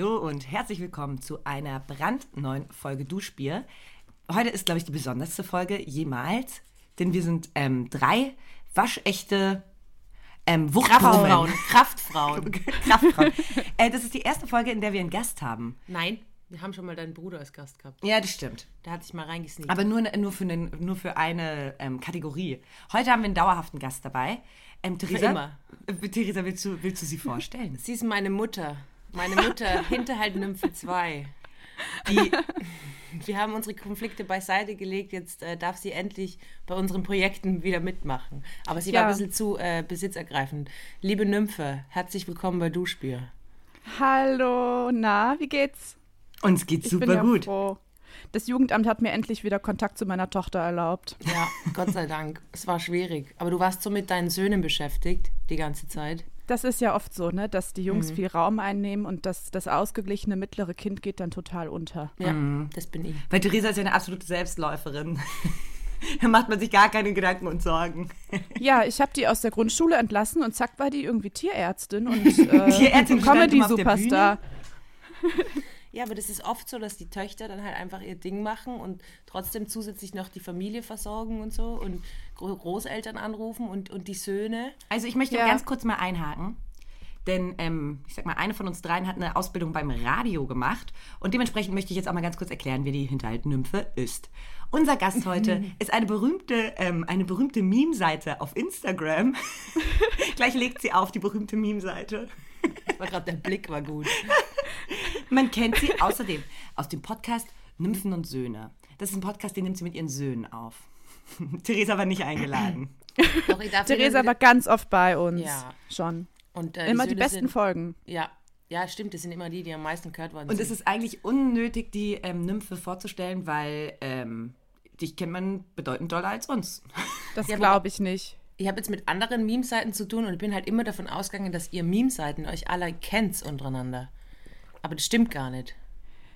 Hallo und herzlich willkommen zu einer brandneuen Folge Duschbier. Heute ist, glaube ich, die besonderste Folge jemals, denn wir sind ähm, drei waschechte ähm, Kraftfrauen. Kraftfrauen. Kraftfrauen. äh, das ist die erste Folge, in der wir einen Gast haben. Nein, wir haben schon mal deinen Bruder als Gast gehabt. Ja, das stimmt. Der hat sich mal reingesneakt. Aber nur, nur, für, einen, nur für eine ähm, Kategorie. Heute haben wir einen dauerhaften Gast dabei. Ähm, Theresa, immer. Äh, Theresa, willst du, willst du sie vorstellen? Sie ist meine Mutter. Meine Mutter, Hinterhalt-Nymphe 2. Die, Wir haben unsere Konflikte beiseite gelegt. Jetzt äh, darf sie endlich bei unseren Projekten wieder mitmachen. Aber sie war Ja. ein bisschen zu äh, besitzergreifend. Liebe Nymphe, herzlich willkommen bei Duschbier. Hallo, na, wie geht's? uns geht's Ich super bin ja gut. froh. Das Jugendamt hat mir endlich wieder Kontakt zu meiner Tochter erlaubt. Ja, Gott sei Dank. Es war schwierig. Aber du warst so mit deinen Söhnen beschäftigt die ganze Zeit. Das ist ja oft so, ne, dass die Mhm. Jungs viel Raum einnehmen und das, das ausgeglichene mittlere Kind geht dann total unter. Ja, das bin ich. Weil Theresa ist ja eine absolute Selbstläuferin. da macht man sich gar keine Gedanken und Sorgen. Ja, ich habe die aus der Grundschule entlassen und zack war die irgendwie Tierärztin und äh, Tierärztin Comedy-Superstar. Ja, aber das ist oft so, dass die Töchter dann halt einfach ihr Ding machen und trotzdem zusätzlich noch die Familie versorgen und so und Gro- Großeltern anrufen und, und die Söhne. Also ich möchte Ja. ganz kurz mal einhaken. Denn, ähm, ich sag mal, eine von uns dreien hat eine Ausbildung beim Radio gemacht. Und dementsprechend möchte ich jetzt auch mal ganz kurz erklären, wer die Hinterhalt-Nymphe ist. Unser Gast heute ist eine berühmte, ähm, eine berühmte Meme-Seite auf Instagram. Gleich legt sie auf, die berühmte Meme-Seite. War gerade der Blick war gut. Man kennt sie außerdem aus dem Podcast Nymphen und Söhne. Das ist ein Podcast, den nimmt sie mit ihren Söhnen auf. Theresa war nicht eingeladen. Doch, Theresa war ganz oft bei uns. Ja. Schon. und, äh, Immer die Söhne besten sind, Folgen. Ja, ja, stimmt. Das sind immer die, die am meisten gehört worden Und sind. es ist eigentlich unnötig, die ähm, Nymphe vorzustellen, weil ähm, dich kennt man bedeutend doller als uns. Das Ja, glaube ich nicht. Ich habe jetzt mit anderen Meme-Seiten zu tun und bin halt immer davon ausgegangen, dass ihr Meme-Seiten euch alle kennt untereinander. Aber das stimmt gar nicht.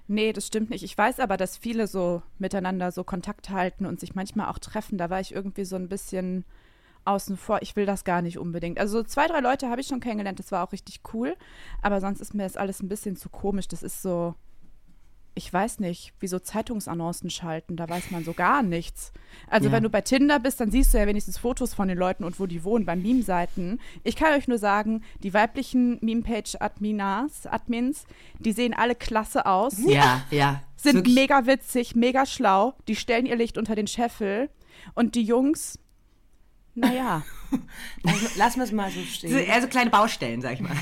Nee, das stimmt nicht. Ich weiß aber, dass viele so miteinander so Kontakt halten und sich manchmal auch treffen. Da war ich irgendwie so ein bisschen außen vor. Ich will das gar nicht unbedingt. Also so zwei, drei Leute habe ich schon kennengelernt. Das war auch richtig cool. Aber sonst ist mir das alles ein bisschen zu komisch. Das ist so, ich weiß nicht, wie so Zeitungsannoncen schalten. Da weiß man so gar nichts. Also Ja. wenn du bei Tinder bist, dann siehst du ja wenigstens Fotos von den Leuten und wo die wohnen. Bei Meme-Seiten. Ich kann euch nur sagen, die weiblichen Meme-Page-Adminas, Admins, die sehen alle klasse aus Ja, ja. sind Wirklich- mega witzig, mega schlau. Die stellen ihr Licht unter den Scheffel. Und die Jungs, naja, Lass, lass mir es mal so stehen. so- Also kleine Baustellen, sag ich mal.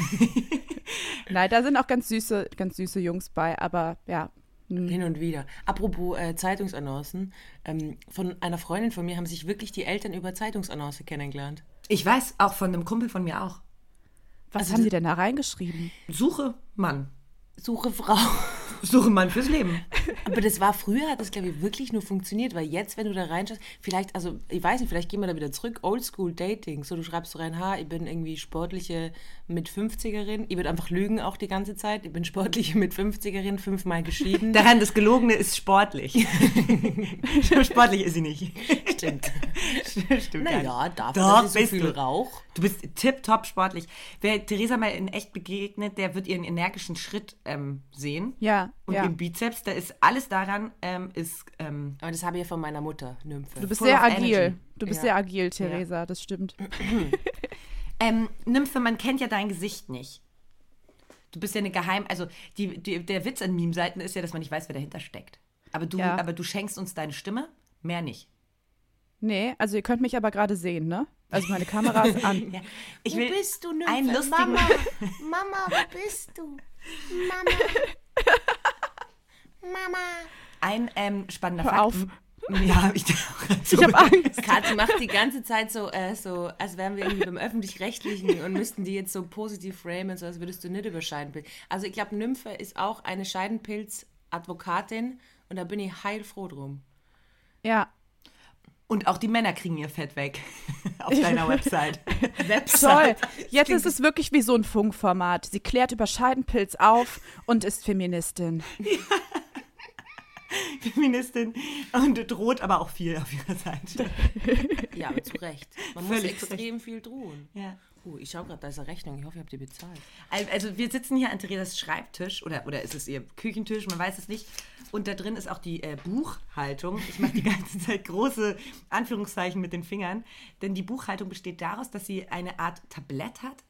nein, da sind auch ganz süße, ganz süße Jungs bei, aber ja. Hm. Hin und wieder. Apropos äh, Zeitungsannoncen. Ähm, von einer Freundin von mir haben sich wirklich die Eltern über Zeitungsannonce kennengelernt. Ich weiß, auch von einem Kumpel von mir auch. Was Also haben die denn da reingeschrieben? Suche Mann. Suche Frau. Suche Mann fürs Leben. Aber das war früher, hat das glaube ich wirklich nur funktioniert, weil jetzt, wenn du da reinschaust, vielleicht, also ich weiß nicht, vielleicht gehen wir da wieder zurück, Oldschool Dating. So, du schreibst so rein, ha, ich bin irgendwie sportliche mit 50erin. Ich würde einfach lügen auch die ganze Zeit. Ich bin sportliche mit 50erin, fünfmal geschieden. Daran, das Gelogene ist sportlich. sportlich ist sie nicht. Stimmt. Stimmt. Naja, dafür, Doch, so bist viel du. Rauch. Du bist tipptopp sportlich. Wer Theresa mal in echt begegnet, der wird ihren energischen Schritt ähm, sehen. Ja, Und ja. im Bizeps, da ist alles daran, ähm, ist, ähm, Aber das habe ich ja von meiner Mutter, Nymphe. Du bist full sehr agil. energy. Du bist Ja. sehr agil, Theresa, das stimmt. ähm, Nymphe, man kennt ja dein Gesicht nicht. Du bist ja eine Geheim, also die, die, der Witz an Meme-Seiten ist ja, dass man nicht weiß, wer dahinter steckt. Aber du, Ja. aber du schenkst uns deine Stimme, mehr nicht. Nee, also ihr könnt mich aber gerade sehen, ne? Also meine Kamera ist an. Ja. Ich Wo will bist du, Nymphe? einen lustigen, Mama, Mama, wo bist du? Mama. Mama. ein ähm, spannender Hör Fakt. auf. Ja, ich, Ich habe Angst. Katze macht die ganze Zeit so, äh, so, als wären wir irgendwie beim Öffentlich-Rechtlichen und müssten die jetzt so positiv framen, so als würdest du nicht über Scheidenpilz. Also ich glaube, Nymphe ist auch eine Scheidenpilz-Advokatin und da bin ich heilfroh drum. Ja, Und auch die Männer kriegen ihr Fett weg auf deiner Website. toll. Jetzt ist es wirklich wie so ein Funkformat. Sie klärt über Scheidenpilz auf und ist Feministin. Feministin und droht aber auch viel auf ihrer Seite. Ja, aber zu Recht. Man muss Völlig zu extrem viel drohen. Ja. Uh, ich schaue gerade, da ist eine Rechnung. Ich hoffe, ihr habt die bezahlt. Al- Also wir sitzen hier an Theresas Schreibtisch oder, oder ist es ihr Küchentisch, man weiß es nicht. Und da drin ist auch die äh, Buchhaltung. Ich mache die ganze Zeit große Anführungszeichen mit den Fingern. Denn die Buchhaltung besteht daraus, dass sie eine Art Tablett hat,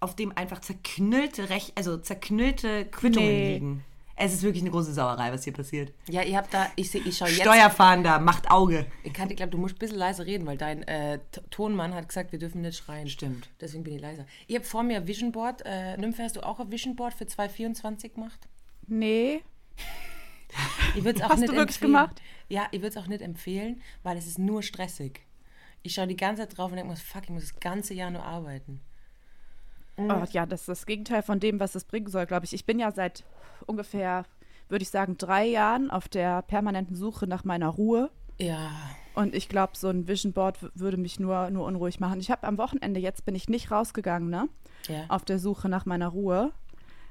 auf dem einfach zerknüllte, Rech also zerknüllte Quittungen Nee. liegen. Es ist wirklich eine große Sauerei, was hier passiert. Ja, ihr habt da, ich sehe, ich schaue jetzt. Steuerfahnder, macht Auge. Ich, kann- ich glaube, du musst ein bisschen leiser reden, weil dein äh, Tonmann hat gesagt, wir dürfen nicht schreien. Stimmt. Deswegen bin ich leiser. Ihr habt vor mir ein Vision Board. Äh, Nymphe, hast du auch ein Vision Board für 2024 gemacht? Nee. Ich würde es auch Hast nicht du wirklich empfehlen. gemacht? Ja, ich würde es auch nicht empfehlen, weil es ist nur stressig. Ich schaue die ganze Zeit drauf und denke mir, fuck, ich muss das ganze Jahr nur arbeiten. Oh, ja, das ist das Gegenteil von dem, was es bringen soll, glaube ich. Ich bin ja seit ungefähr, würde ich sagen, drei Jahren auf der permanenten Suche nach meiner Ruhe. Ja. Und ich glaube, so ein Vision Board würde mich nur, nur unruhig machen. Ich habe am Wochenende, jetzt bin ich nicht rausgegangen, ne? Ja. Auf der Suche nach meiner Ruhe.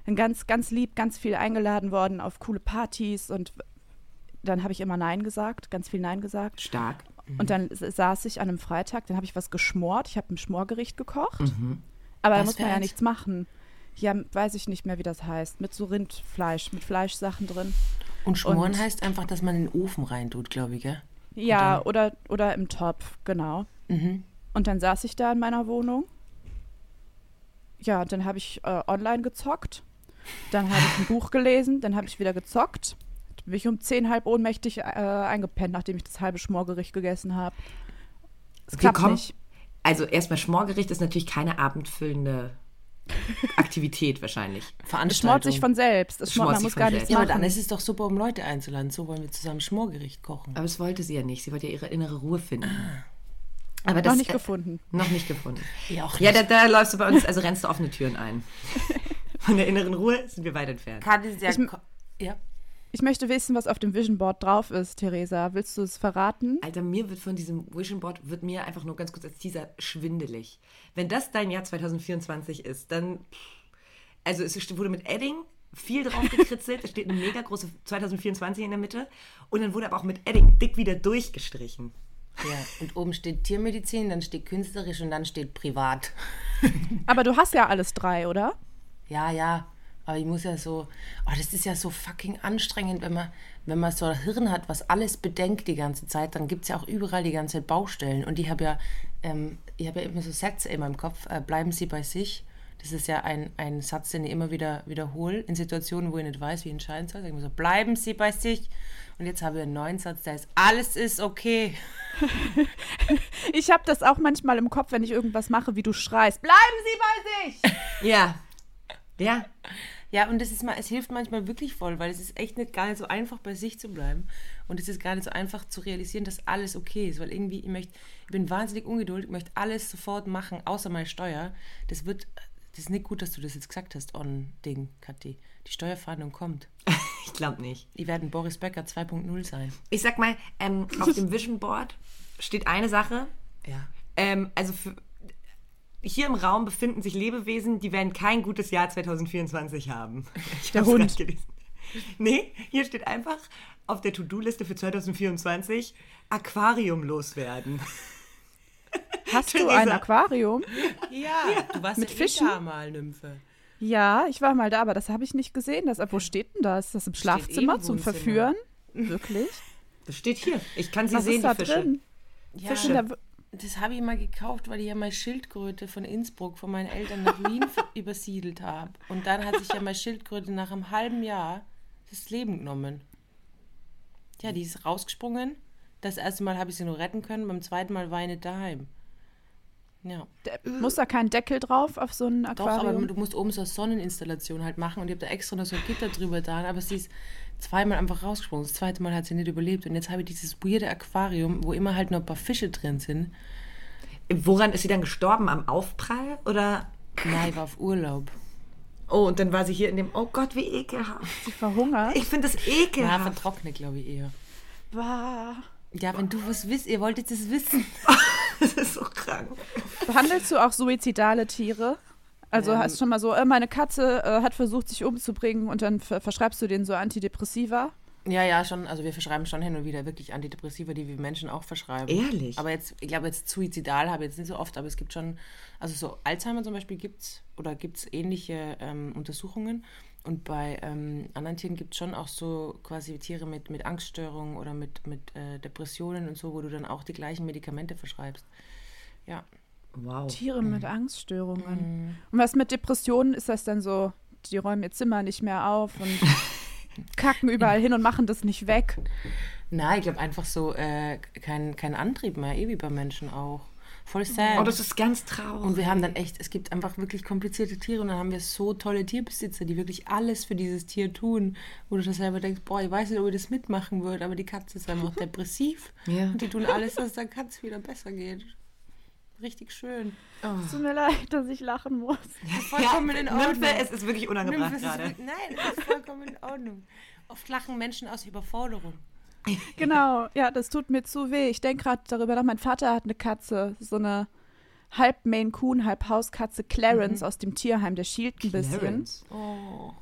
Bin ganz, ganz lieb, ganz viel eingeladen worden auf coole Partys und dann habe ich immer Nein gesagt, ganz viel Nein gesagt. Stark. Und dann saß ich an einem Freitag, dann habe ich was geschmort. Ich habe ein Schmorgericht gekocht. Aber da Was muss für man ja nichts machen. Ja, weiß ich nicht mehr, wie das heißt. Mit so Rindfleisch, mit Fleischsachen drin. Und schmoren Und- heißt einfach, dass man in den Ofen reintut, glaube ich, gell? Ja, oder, oder im Topf, genau. Mhm. Und dann saß ich da in meiner Wohnung. Ja, dann habe ich äh, online gezockt. Dann habe ich ein Buch gelesen. Dann habe ich wieder gezockt. Dann bin ich um zehn halb ohnmächtig äh, eingepennt, nachdem ich das halbe Schmorgericht gegessen habe. Es klappt nicht. Also erstmal Schmorgericht ist natürlich keine abendfüllende Aktivität wahrscheinlich. Es schmort sich von selbst. Es schmort, Schmort man sich muss von gar selbst. nichts ja, aber machen. dann ist es doch super, um Leute einzuladen. So wollen wir zusammen Schmorgericht kochen. Aber das wollte sie ja nicht. Sie wollte ja ihre innere Ruhe finden. Aber das Noch nicht äh, gefunden. Noch nicht gefunden. Ja, auch Ja, da, da läufst du bei uns, also rennst du offene Türen ein. Von der inneren Ruhe sind wir weit entfernt. Kann es Ich ja. Ich möchte wissen, was auf dem Vision Board drauf ist, Theresa. Willst du es verraten? Alter, mir wird von diesem Vision Board, wird mir einfach nur ganz kurz als Teaser schwindelig. Wenn das dein Jahr 2024 ist, dann, also es wurde mit Edding viel drauf gekritzelt, es steht eine mega große 2024 in der Mitte und dann wurde aber auch mit Edding dick wieder durchgestrichen. ja. Und oben steht Tiermedizin, dann steht künstlerisch und dann steht privat. Aber du hast ja alles drei, oder? Ja, ja. Aber ich muss ja so, oh, das ist ja so fucking anstrengend, wenn man, wenn man so ein Hirn hat, was alles bedenkt die ganze Zeit, dann gibt es ja auch überall die ganze Zeit Baustellen. Und ich habe ja, ähm, ich habe ja immer so Sätze in meinem Kopf, äh, bleiben Sie bei sich. Das ist ja ein, ein Satz, den ich immer wieder wiederhole in Situationen, wo ich nicht weiß, wie ich entscheiden soll. Sag ich immer so, bleiben Sie bei sich. Und jetzt habe ich einen neuen Satz, der ist, alles ist okay. Ich habe das auch manchmal im Kopf, wenn ich irgendwas mache, wie du schreist. Bleiben Sie bei sich! Ja. Ja. Ja, und das ist mal, es hilft manchmal wirklich voll, weil es ist echt nicht gar nicht so einfach, bei sich zu bleiben. Und es ist gar nicht so einfach zu realisieren, dass alles okay ist. Weil irgendwie, ich möchte, ich bin wahnsinnig ungeduldig, möchte alles sofort machen, außer meine Steuer. Das wird, das ist nicht gut, dass du das jetzt gesagt hast, on-Ding, Kathi. Die Steuerfahndung kommt. Ich glaube nicht. Die werden Boris Becker 2.0 sein. Ich sag mal, ähm, auf dem Vision Board steht eine Sache. Ja. Ähm, also für, hier im Raum befinden sich Lebewesen, die werden kein gutes Jahr 2024 haben. Ich Der Hund. gelesen. Nee, hier steht einfach auf der To-Do-Liste für 2024 Aquarium loswerden. Hast du ein Aquarium? Ja, du warst Mit ja Fischen? Eh da mal, Nymphe. Ja, ich war mal da, aber das habe ich nicht gesehen. Das, wo steht denn das? Ist das im eh Schlafzimmer im zum. Verführen? Wirklich? Das steht hier. Ich kann sie Was sehen, ist da die Fische. drin? Ja, Fische in der Das habe ich mal gekauft, weil ich ja meine Schildkröte von Innsbruck von meinen Eltern nach Wien übersiedelt habe. Und dann hat sich ja meine Schildkröte nach einem halben Jahr das Leben genommen. Ja, die ist rausgesprungen. Das erste Mal habe ich sie nur retten können, beim zweiten Mal war ich nicht daheim. Ja, Muss da kein Deckel drauf auf so ein doch, aber Aquarium? du musst oben so eine Sonneninstallation halt machen und ich habe da extra noch so ein Gitter drüber da, aber sie ist zweimal einfach rausgesprungen. Das zweite Mal hat sie nicht überlebt und jetzt habe ich dieses weirde Aquarium, wo immer halt noch ein paar Fische drin sind. Woran ist sie dann gestorben? Am Aufprall? Oder. Nein, ich war auf Urlaub. Oh, und dann war sie hier in dem. Oh Gott, wie ekelhaft. Sie verhungert? Ich finde das Ja, ekelhaft. vertrocknet, glaube ich eher. Bah. Ja, wenn du was wisst, ihr wolltet es wissen. Das ist so krank. Behandelst du auch suizidale Tiere? Also Ähm. hast du schon mal so, äh, meine Katze äh, hat versucht, sich umzubringen und dann ver verschreibst du denen so Antidepressiva? Ja, ja, schon. Also wir verschreiben schon hin und wieder wirklich Antidepressiva, die wir Menschen auch verschreiben. Ehrlich? Aber jetzt, ich glaube jetzt suizidal habe ich jetzt nicht so oft, aber es gibt schon, also so Alzheimer zum Beispiel gibt es oder gibt es ähnliche ähm, Untersuchungen. Und bei ähm, anderen Tieren gibt es schon auch so quasi Tiere mit, mit Angststörungen oder mit, mit äh, Depressionen und so, wo du dann auch die gleichen Medikamente verschreibst. Ja. Wow. Tiere mit Angststörungen. Und was mit Depressionen ist das dann so, die räumen ihr Zimmer nicht mehr auf und kacken überall hin und machen das nicht weg. Nein, ich glaube einfach so äh, kein, kein Antrieb mehr, eh wie bei Menschen auch. Voll sad. Oh, das ist ganz traurig. Und wir haben dann echt, es gibt einfach wirklich komplizierte Tiere und dann haben wir so tolle Tierbesitzer, die wirklich alles für dieses Tier tun, wo du das selber denkst, boah, ich weiß nicht, ob ich das mitmachen würde, aber die Katze ist einfach depressiv Ja. und die tun alles, dass der Katze wieder besser geht. Richtig schön. Es tut mir leid, dass ich lachen muss. Vollkommen in Ordnung. Nymphe, es ist wirklich unangebracht ist, gerade. nein, es ist vollkommen in Ordnung. Oft lachen Menschen aus Überforderung. Genau, ja, das tut mir zu weh. Ich denke gerade darüber nach, mein Vater hat eine Katze, so eine halb Maine Coon, halb Hauskatze, Clarence aus dem Tierheim, der schielt ein bisschen. Clarence. Oh.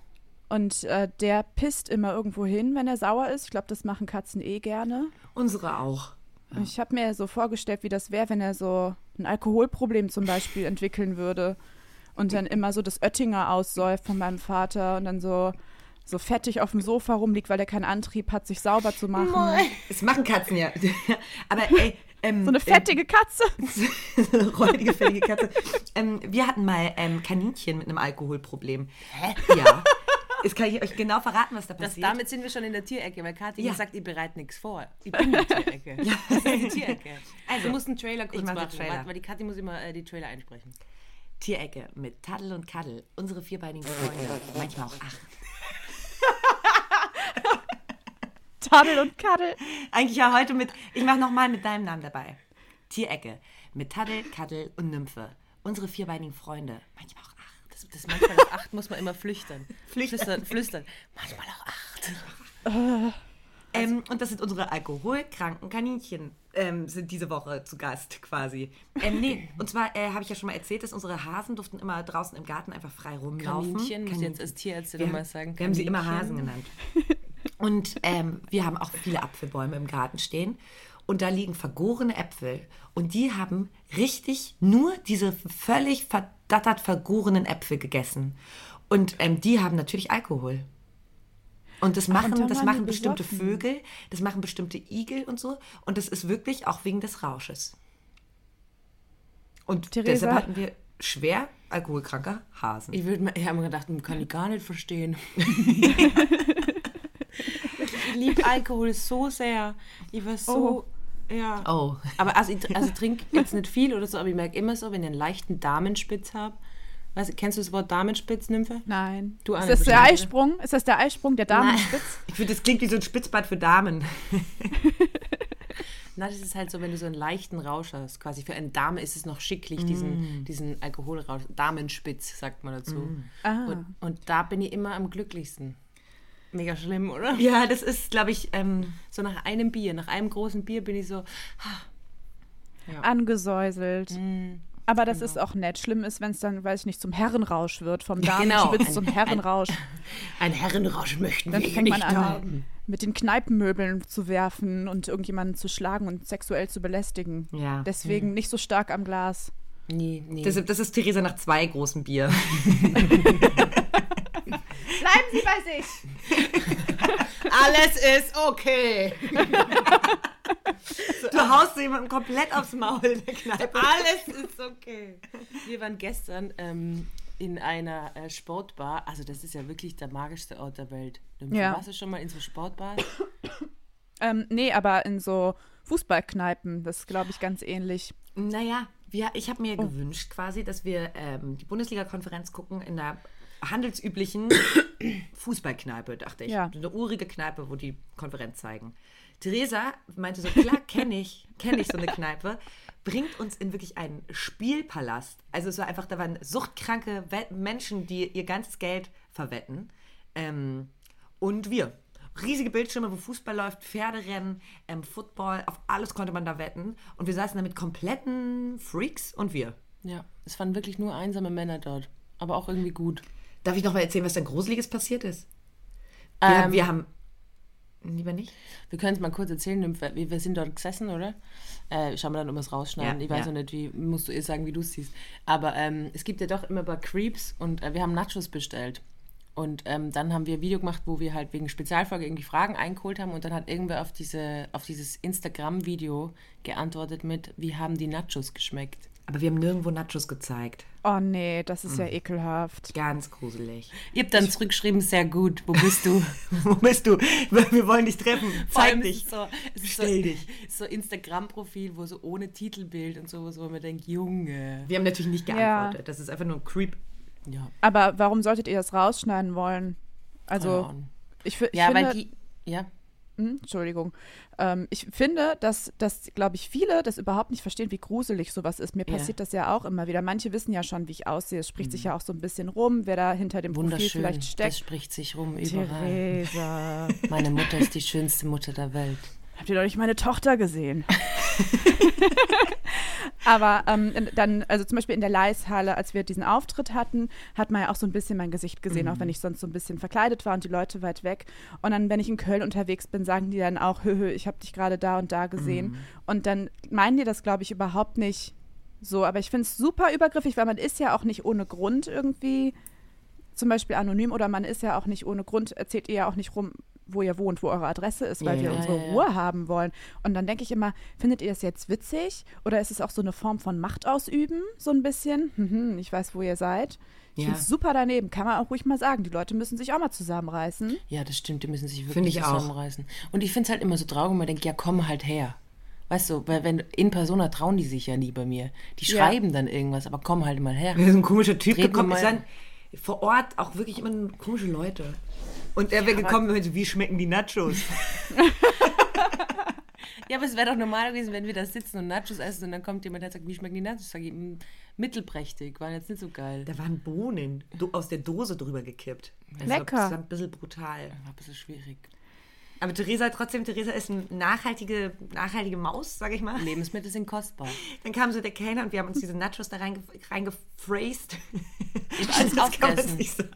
Und äh, der pisst immer irgendwo hin, wenn er sauer ist. Ich glaube, das machen Katzen eh gerne. Unsere auch. Und Ich habe mir so vorgestellt, wie das wäre, wenn er so ein Alkoholproblem zum Beispiel entwickeln würde und dann immer so das Oettinger aussäuft von meinem Vater und dann so, so fettig auf dem Sofa rumliegt, weil er keinen Antrieb hat, sich sauber zu machen. Das machen Katzen ja. Aber ey, ähm, So eine fettige Katze. so eine räudige, fettige Katze. ähm, wir hatten mal ähm, Kaninchen mit einem Alkoholproblem. Hä? Ja. Jetzt kann ich euch genau verraten, was da Das, passiert. damit sind wir schon in der Tierecke, weil Kathi Ja. sagt, ihr bereitet nichts vor. Ich bin die Tierecke. Das ist die Tierecke. Also, du musst einen Trailer kurz mach den machen, Trailer. weil- die Kathi muss immer äh, die Trailer einsprechen. Tierecke mit Taddel und Kaddel. Unsere vierbeinigen Freunde. Manchmal auch acht. Tadel und Kaddel. Eigentlich ja heute mit, ich mach nochmal mit deinem Namen dabei. Tierecke mit Taddel, Kaddel und Nymphe. Unsere vierbeinigen Freunde. Manchmal auch acht. Das, das manchmal das acht muss man immer flüchtern. Flüchtern. Flüstern, flüstern. Manchmal auch acht. Ähm, und das sind unsere alkoholkranken Kaninchen, ähm, sind diese Woche zu Gast quasi. Ähm, nee, und zwar äh, habe ich ja schon mal erzählt, dass unsere Hasen durften immer draußen im Garten einfach frei rumlaufen. Kaninchen, muss ich jetzt als Tierärztin wir, haben- sagen. wir haben sie immer Kaninchen. Hasen genannt. Und ähm, wir haben auch viele Apfelbäume im Garten stehen. Und da liegen vergorene Äpfel. Und die haben richtig nur diese völlig verdattert vergorenen Äpfel gegessen. Und ähm, die haben natürlich Alkohol. Und das machen, dann das waren machen bestimmte besoffen. Vögel, das machen bestimmte Igel und so. Und das ist wirklich auch wegen des Rausches. Und Theresa? deshalb hatten wir schwer alkoholkranker Hasen. Ich, würd mir- ich habe mir gedacht, kann ich gar nicht verstehen. ich liebe Alkohol so sehr. Ich war so. Ja. Oh. Aber also ich, also ich trinke jetzt nicht viel oder so, aber ich merke immer so, wenn ich einen leichten Damenspitz habe. Weißt, du, kennst du das Wort Damenspitz, Nymphe? Nein. Du, ist das der bestimmt, Eisprung? Ist das der Eisprung der Damenspitz? Ich finde, das klingt wie so ein Spitzbad für Damen. Na, das ist halt so, wenn du so einen leichten Rausch hast. Quasi für eine Dame ist es noch schicklich, diesen, diesen Alkoholrausch. Damenspitz, sagt man dazu. Ah. Und, und da bin ich immer am glücklichsten. Mega schlimm, oder? Ja, das ist, glaube ich, ähm, So nach einem Bier, nach einem großen Bier bin ich so, Angesäuselt. Mm, Aber das genau. ist auch nett. Schlimm ist, wenn es dann, weiß ich nicht, zum Herrenrausch wird. Vom Ja, genau. Damenspitz Ein- zum ein- Herrenrausch. ein Herrenrausch möchten Dann wir fängt man nicht an, haben. mit den Kneipenmöbeln zu werfen und irgendjemanden zu schlagen und sexuell zu belästigen. Ja. Deswegen nicht so stark am Glas. Nee, nee. das, das ist Theresa nach zwei großen Bier. Bleiben Sie bei sich! Alles ist okay. Du haust jemandem komplett aufs Maul in der Kneipe. Alles ist okay. Wir waren gestern ähm, in einer äh, Sportbar. Also das ist ja wirklich der magischste Ort der Welt. Nymphe, Ja. Warst du schon mal in so Sportbars? Ähm, nee, aber in so Fußballkneipen, das ist, glaube ich, ganz ähnlich. Naja, wir, ich habe mir gewünscht quasi, dass wir ähm, die Bundesliga-Konferenz gucken in der handelsüblichen Fußballkneipe, dachte ich. Ja. Eine urige Kneipe, wo die Konferenz zeigen. Theresa meinte so, klar, kenne ich, kenne ich so eine Kneipe, bringt uns in wirklich einen Spielpalast. Also es war einfach, da waren suchtkranke Menschen, die ihr ganzes Geld verwetten. Ähm, und wir. Riesige Bildschirme, wo Fußball läuft, Pferderennen, ähm, Football, auf alles konnte man da wetten. Und wir saßen da mit kompletten Freaks und wir. Ja, es waren wirklich nur einsame Männer dort. Aber auch irgendwie gut. Darf ich noch mal erzählen, was da Gruseliges passiert ist? Wir, haben, Ähm, wir haben. Lieber nicht? Wir können es mal kurz erzählen, Nymphe. wir, wir sind dort gesessen, oder? Äh, schauen wir dann, ob wir es rausschneiden. Ja, ich weiß ja. noch nicht, wie musst du ihr sagen, wie du es siehst. Aber ähm, es gibt ja doch immer bei Creeps und äh, wir haben Nachos bestellt. Und ähm, dann haben wir ein Video gemacht, wo wir halt wegen Spezialfolge irgendwie Fragen eingeholt haben und dann hat irgendwer auf, diese, auf dieses Instagram-Video geantwortet mit, wie haben die Nachos geschmeckt? Aber wir haben nirgendwo Nachos gezeigt. Oh nee, das ist ja ekelhaft. Ganz gruselig. Ihr habt dann zurückgeschrieben, sehr gut, wo bist du? Wo bist du? Wir wollen dich treffen. Zeig dich. so, ist so, Stell dich. so Instagram-Profil, wo so ohne Titelbild und sowas, wo man denkt, Junge. Wir haben natürlich nicht Ja. geantwortet. Das ist einfach nur ein Creep. Ja, Aber warum solltet ihr das rausschneiden wollen? Also, ich, ich Ja, finde, weil die, ja, Hm, Entschuldigung. Ähm, ich finde, dass, dass glaube ich, viele das überhaupt nicht verstehen, wie gruselig sowas ist. Mir Ja. passiert das ja auch immer wieder. Manche wissen ja schon, wie ich aussehe. Es spricht sich ja auch so ein bisschen rum, wer da hinter dem Profil vielleicht Das steckt. spricht sich rum überall. Theresa. Meine Mutter ist die schönste Mutter der Welt. Habt ihr doch nicht meine Tochter gesehen? Aber ähm, dann, also zum Beispiel in der Leishalle, als wir diesen Auftritt hatten, hat man ja auch so ein bisschen mein Gesicht gesehen, auch wenn ich sonst so ein bisschen verkleidet war und die Leute weit weg. Und dann, wenn ich in Köln unterwegs bin, sagen die dann auch, hö, hö, ich habe dich gerade da und da gesehen. Und dann meinen die das, glaube ich, überhaupt nicht so. Aber ich finde es super übergriffig, weil man ist ja auch nicht ohne Grund irgendwie zum Beispiel anonym oder man ist ja auch nicht ohne Grund, erzählt ihr ja auch nicht rum, wo ihr wohnt, wo eure Adresse ist, weil Ja, wir ja, unsere ja, ja. Ruhe haben wollen. Und dann denke ich immer, findet ihr das jetzt witzig oder ist es auch so eine Form von Macht ausüben, so ein bisschen? Mhm, ich weiß, wo ihr seid. Ich Ja. finde es super daneben, kann man auch ruhig mal sagen. Die Leute müssen sich auch mal zusammenreißen. Ja, das stimmt, die müssen sich wirklich ich auch. zusammenreißen. Und ich finde es halt immer so traurig, wenn man denkt, ja, komm halt her. Weißt du, weil wenn in Persona trauen die sich ja nie bei mir. Die Ja. schreiben dann irgendwas, aber komm halt mal her. Wir sind ein komischer Typ gekommen. Es waren vor Ort auch wirklich immer nur komische Leute. Und er wäre gekommen und meinte, wie schmecken die Nachos? Ja, aber es wäre doch normal gewesen, wenn wir da sitzen und Nachos essen und dann kommt jemand, der sagt, wie schmecken die Nachos? Sag ich, "Mm, mittelprächtig, waren jetzt nicht so geil. Da waren Bohnen do- aus der Dose drüber gekippt. Also Lecker. Das war ein bisschen brutal. War ein bisschen schwierig. Aber Theresa trotzdem, Theresa ist eine nachhaltige, nachhaltige Maus, sag ich mal. Lebensmittel sind kostbar. Dann kam so der Kellner und wir haben uns diese Nachos da reinge reingephrased. alles das kann man nicht sagen.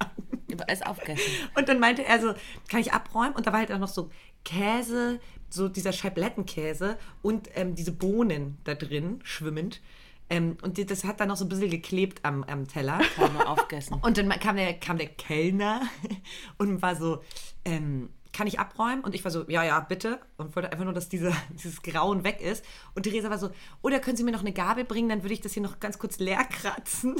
Alles aufgegessen. Und dann meinte er so, kann ich abräumen? Und da war halt auch noch so Käse, so dieser Scheiblettenkäse und ähm, diese Bohnen da drin, schwimmend. Ähm, und das hat dann noch so ein bisschen geklebt am, am Teller. Aufgegessen. Und dann kam der, kam der Kellner und war so, ähm, kann ich abräumen? Und ich war so, ja, ja, bitte. Und wollte einfach nur, dass dieser, dieses Grauen weg ist. Und Theresa war so, oder können Sie mir noch eine Gabel bringen? Dann würde ich das hier noch ganz kurz leer kratzen.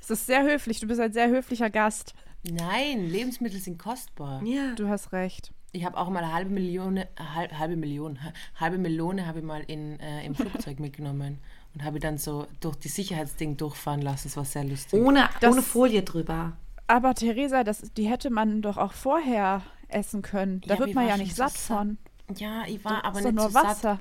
Es ist sehr höflich, du bist ein sehr höflicher Gast. Nein, Lebensmittel sind kostbar. Ja. Du hast recht. Ich habe auch mal eine halbe Million, halb, halbe Million, halbe Melone habe ich mal in, äh, im Flugzeug mitgenommen und habe dann so durch die Sicherheitsding durchfahren lassen. Das war sehr lustig. Ohne, Das- ohne Folie drüber. Aber Theresa, das, die hätte man doch auch vorher essen können. Da Ja, wird wir man ja nicht satt so von. Ja, ich war aber ist doch nicht nur so Wasser. satt.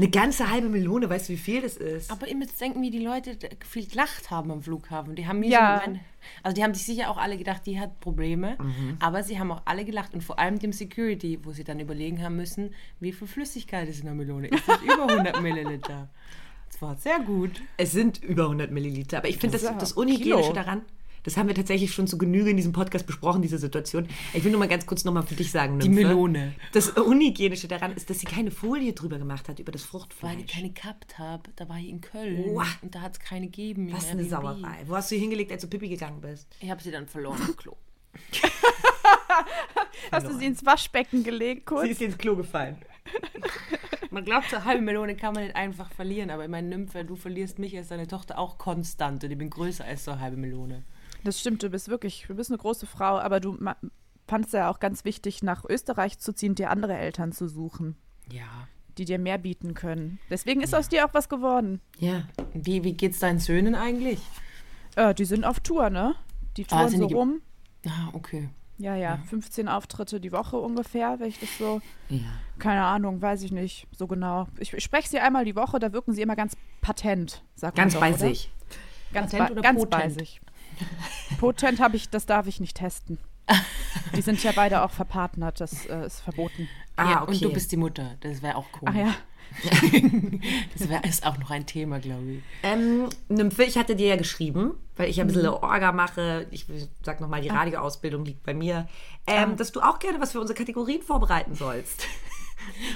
Eine ganze halbe Melone, weißt du, wie viel das ist? Aber immer jetzt denken, wie die Leute viel gelacht haben am Flughafen. Die haben mir Ja. so mein, also die haben sich sicher auch alle gedacht, die hat Probleme, aber sie haben auch alle gelacht und vor allem dem Security, wo sie dann überlegen haben müssen, wie viel Flüssigkeit ist in der Melone. Ist das über 100 Milliliter? Das war sehr gut. Es sind über 100 Milliliter. Aber ich finde das, Das das Unhygienische Kilo. daran, das haben wir tatsächlich schon zu Genüge in diesem Podcast besprochen, diese Situation. Ich will nur mal ganz kurz nochmal für dich sagen, Die Nymphe. Melone. Das Unhygienische daran ist, dass sie keine Folie drüber gemacht hat über das Fruchtfleisch. Weil ich keine gehabt habe, da war ich in Köln Uah. und da hat es keine gegeben. Was eine Airbnb. Sauerei. Wo hast du sie hingelegt, als du Pipi gegangen bist? Ich habe sie dann verloren im Klo. Hast du sie ins Waschbecken gelegt, kurz? Sie ist ins Klo gefallen. Man glaubt, so eine halbe Melone kann man nicht einfach verlieren, aber ich meine, Nymphe, du verlierst mich als deine Tochter auch konstant und ich bin größer als so eine halbe Melone. Das stimmt, du bist wirklich, du bist eine große Frau, aber du ma- fandst ja auch ganz wichtig, nach Österreich zu ziehen, dir andere Eltern zu suchen, Ja. die dir mehr bieten können. Deswegen ist aus dir auch was geworden. Ja. Wie, wie geht's deinen Söhnen eigentlich? Äh, die sind auf Tour, ne? Die Ah, touren sind so die rum. Ah, okay. Ja, ja, 15 Auftritte die Woche ungefähr, wenn ich das so, Ja. keine Ahnung, weiß ich nicht so genau. Ich, ich spreche sie einmal die Woche, da wirken sie immer ganz patent, sagt Ganz man bei sich. Ganz, Patent bei, oder ganz potent? bei sich. Potent habe ich, das darf ich nicht testen. Die sind ja beide auch verpartnert, das äh, ist verboten. Ah, ja, okay. Und du bist die Mutter. Das wäre auch komisch. Ach ja. Das wäre ist auch noch ein Thema, glaube ich. Ähm, Nymphe, ich hatte dir ja geschrieben, weil ich ja ein bisschen Mhm. Orga mache. Ich sag nochmal, Ah. die Radioausbildung liegt bei mir. Ähm, Dass du auch gerne was für unsere Kategorien vorbereiten sollst.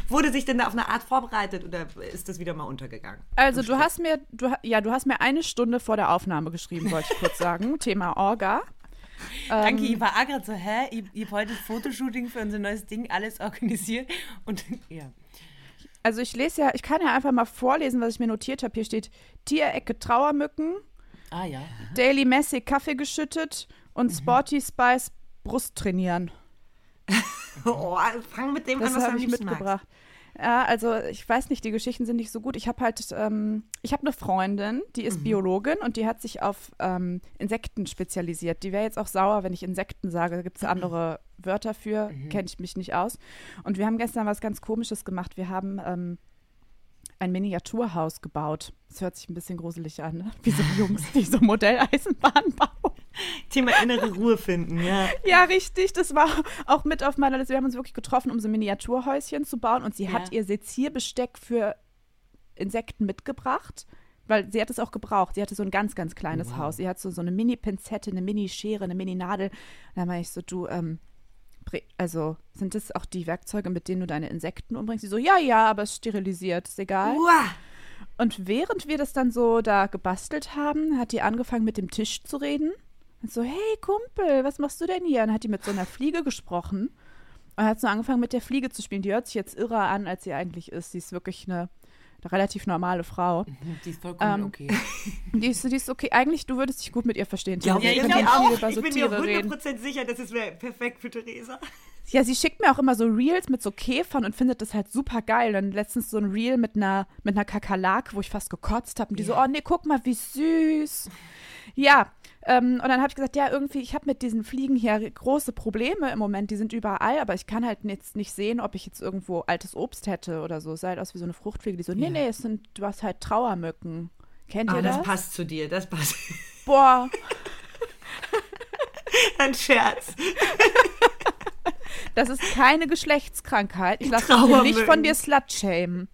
Wurde sich denn da auf eine Art vorbereitet oder ist das wieder mal untergegangen? Also du hast mir, du, ja, du hast mir eine Stunde vor der Aufnahme geschrieben, wollte ich kurz sagen. Thema Orga. Danke, Ähm. ich war auch gerade so, hä? Ich, ich habe heute Fotoshooting für unser neues Ding alles organisiert. Und ja. Also ich lese ja, ich kann ja einfach mal vorlesen, was ich mir notiert habe. Hier steht Tierecke Trauermücken, Ah ja. Daily Messy Kaffee geschüttet und Mhm. Sporty Spice Brust trainieren. Oh, fang mit dem Das an, was du am ich mitgebracht. Ja, also ich weiß nicht, die Geschichten sind nicht so gut. Ich habe halt, ähm, ich habe eine Freundin, die Mhm. ist Biologin und die hat sich auf ähm, Insekten spezialisiert. Die wäre jetzt auch sauer, wenn ich Insekten sage. Da gibt es andere Wörter für, kenne ich mich nicht aus. Und wir haben gestern was ganz Komisches gemacht. Wir haben ähm, ein Miniaturhaus gebaut. Das hört sich ein bisschen gruselig an, ne? wie so Jungs, die so Modelleisenbahn bauen. Thema innere Ruhe finden, ja. Ja, richtig. Das war auch mit auf meiner Liste. Wir haben uns wirklich getroffen, um so Miniaturhäuschen zu bauen. Und sie Ja. hat ihr Sezierbesteck für Insekten mitgebracht, weil sie hat es auch gebraucht. Sie hatte so ein ganz, ganz kleines Haus. Sie hat so, so eine Mini-Pinzette, eine Mini-Schere, eine Mini-Nadel. Dann meine ich so, du, ähm, also sind das auch die Werkzeuge, mit denen du deine Insekten umbringst? Sie so, ja, ja, aber es ist sterilisiert, ist egal. Uah. Und während wir das dann so da gebastelt haben, hat die angefangen mit dem Tisch zu reden. Und so, hey Kumpel, was machst du denn hier? Und dann hat die mit so einer Fliege gesprochen und hat so angefangen mit der Fliege zu spielen. Die hört sich jetzt irrer an, als sie eigentlich ist. Sie ist wirklich eine, eine relativ normale Frau. Die ist vollkommen Ähm, okay. Die ist, die ist okay. Eigentlich, du würdest dich gut mit ihr verstehen. Ja, Theresa. ich, ich auch. über Ich so bin mir Tiere reden. 100% sicher, das ist perfekt für Theresa. Ja, sie schickt mir auch immer so Reels mit so Käfern und findet das halt super geil. Dann letztens so ein Reel mit einer, mit einer Kakerlake, wo ich fast gekotzt habe. Und die so, oh nee, guck mal, wie süß. Ja, ähm, und dann habe ich gesagt, ja, irgendwie, ich habe mit diesen Fliegen hier große Probleme im Moment. Die sind überall, aber ich kann halt jetzt nicht sehen, ob ich jetzt irgendwo altes Obst hätte oder so. Es sah halt aus wie so eine Fruchtfliege. Die so, nee, nee, es sind, du hast halt Trauermücken. Kennt Ah, ihr das das? passt zu dir, das passt. Boah, Ein Scherz. das ist keine Geschlechtskrankheit. Ich lasse mich nicht von dir slut-shamen.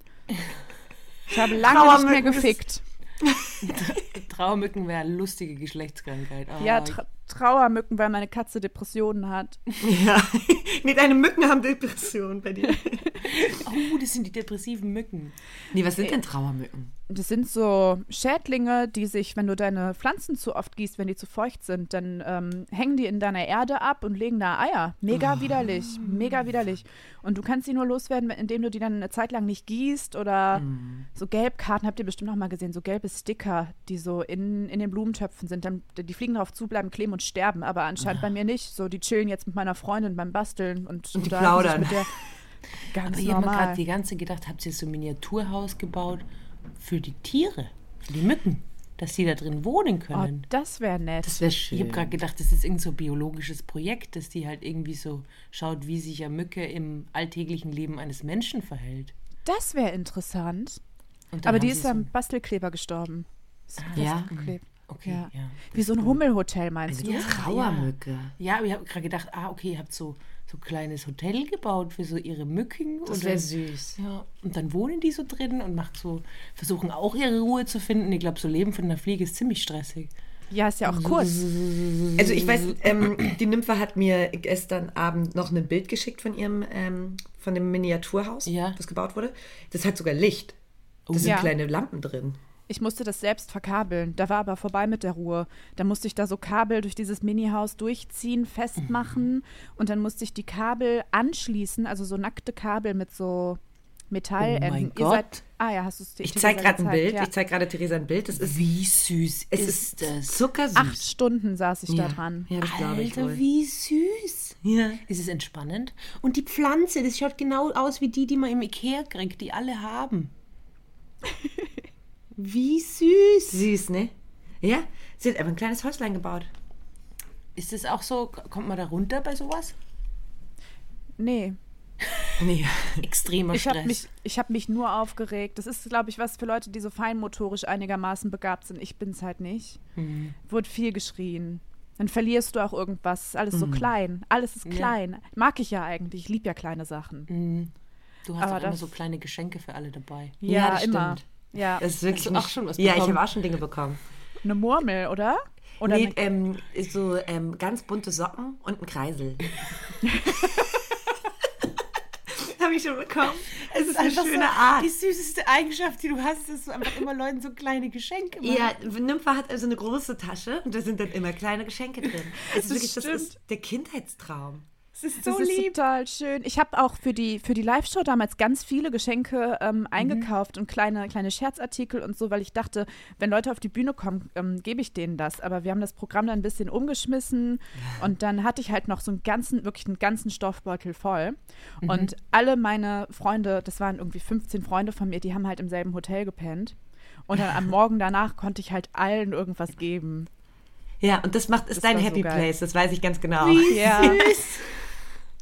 Ich habe lange nicht mehr gefickt. Trauermücken wäre eine lustige Geschlechtskrankheit. Ah, Ja, Tra Trauermücken, weil meine Katze Depressionen hat. Ja. Nee, deine Mücken haben Depressionen bei dir. oh, das sind die depressiven Mücken. Nee, was sind denn Trauermücken? Das sind so Schädlinge, die sich, wenn du deine Pflanzen zu oft gießt, wenn die zu feucht sind, dann ähm, hängen die in deiner Erde ab und legen da Eier. Mega widerlich, mega widerlich. Und du kannst sie nur loswerden, indem du die dann eine Zeit lang nicht gießt oder so Gelbkarten, habt ihr bestimmt noch mal gesehen, so gelbe Sticker, die so in, in den Blumentöpfen sind. Dann, die fliegen drauf zu, bleiben kleben und sterben, aber anscheinend bei mir nicht. So, die chillen jetzt mit meiner Freundin beim Basteln und, Und die plaudern. Ganz Aber ich habe mir normal. gerade die ganze gedacht, habt ihr so ein Miniaturhaus gebaut für die Tiere, für die Mücken, dass sie da drin wohnen Oh, können? das wäre nett. Das wäre ich schön. habe gerade gedacht, das ist irgend so ein biologisches Projekt, dass die halt irgendwie so schaut, wie sich eine Mücke im alltäglichen Leben eines Menschen verhält. Das wäre interessant. Aber die ist sie am so, Bastelkleber gestorben. Ist ja? festgeklebt. Okay, Ja. ja. Wie so ein Hummelhotel, meinst du? Die Trauermücke. Ja, aber ich habe gerade gedacht, ah, okay, ihr habt so so ein kleines Hotel gebaut für so ihre Mücken. Das und wäre dann- süß. Ja, und dann wohnen die so drin und machen so, versuchen auch ihre Ruhe zu finden. Ich glaube, so Leben von einer Fliege ist ziemlich stressig. Ja, ist ja auch kurz. Also ich weiß, ähm, die Nymphe hat mir gestern Abend noch ein Bild geschickt von ihrem, ähm, von dem Miniaturhaus, Ja. das gebaut wurde. Das hat sogar Licht. Da sind Ja. kleine Lampen drin. Ich musste das selbst verkabeln. Da war aber vorbei mit der Ruhe. Da musste ich da so Kabel durch dieses Mini-Haus durchziehen, festmachen und dann musste ich die Kabel anschließen, also so nackte Kabel mit so Metallenden. Oh mein Ihr Gott. Seid, ah ja, hast du es dir Ich zeige gerade ein Bild. Ja. Ich zeige gerade Theresa ein Bild. Das ist, Wie süß es ist, ist das? zuckersüß. Acht Stunden saß ich ja. da dran. Ja, das glaube ich Alter, wohl. wie süß. Ja. Ist es entspannend? Und die Pflanze, das schaut genau aus wie die, die man im Ikea kriegt, die alle haben. wie süß. Süß, ne? Ja, sie hat einfach ein kleines Häuslein gebaut. Ist das auch so, kommt man da runter bei sowas? Nee, Nee. Extremer ich habe Stress. mich, ich hab mich nur aufgeregt. Das ist, glaube ich, was für Leute, die so feinmotorisch einigermaßen begabt sind. Ich bin es halt nicht. Mhm. Wurde viel geschrien. Dann verlierst du auch irgendwas. Alles Mhm. so klein. Alles ist Ja. klein. Mag ich ja eigentlich. Ich liebe ja kleine Sachen. Mhm. Du hast Aber auch immer so kleine Geschenke für alle dabei. Ja, das immer. stimmt. Ja, Das ist wirklich du auch schon was Ja, ich bekommen? habe auch schon Dinge bekommen. eine Murmel, oder? Oder nee, eine, ähm, so ähm, ganz bunte Socken und ein Kreisel. habe ich schon bekommen. Es ist eine schöne Art. Die süßeste Eigenschaft, die du hast, ist, dass du einfach immer Leuten so kleine Geschenke machst. Ja, Nympha hat also eine große Tasche und da sind dann immer kleine Geschenke drin. Es ist Das wirklich, das stimmt. ist der Kindheitstraum. Das ist das so ist lieb. total schön. Ich habe auch für die, für die Live-Show damals ganz viele Geschenke ähm, eingekauft und kleine, kleine Scherzartikel und so, weil ich dachte, wenn Leute auf die Bühne kommen, ähm, gebe ich denen das. Aber wir haben das Programm dann ein bisschen umgeschmissen und dann hatte ich halt noch so einen ganzen, wirklich einen ganzen Stoffbeutel voll. Und alle meine Freunde, das waren irgendwie 15 Freunde von mir, die haben halt im selben Hotel gepennt. Und dann am Morgen danach konnte ich halt allen irgendwas geben. Ja, und das macht ist Das dein so Happy geil. Place, das weiß ich ganz genau. Ja.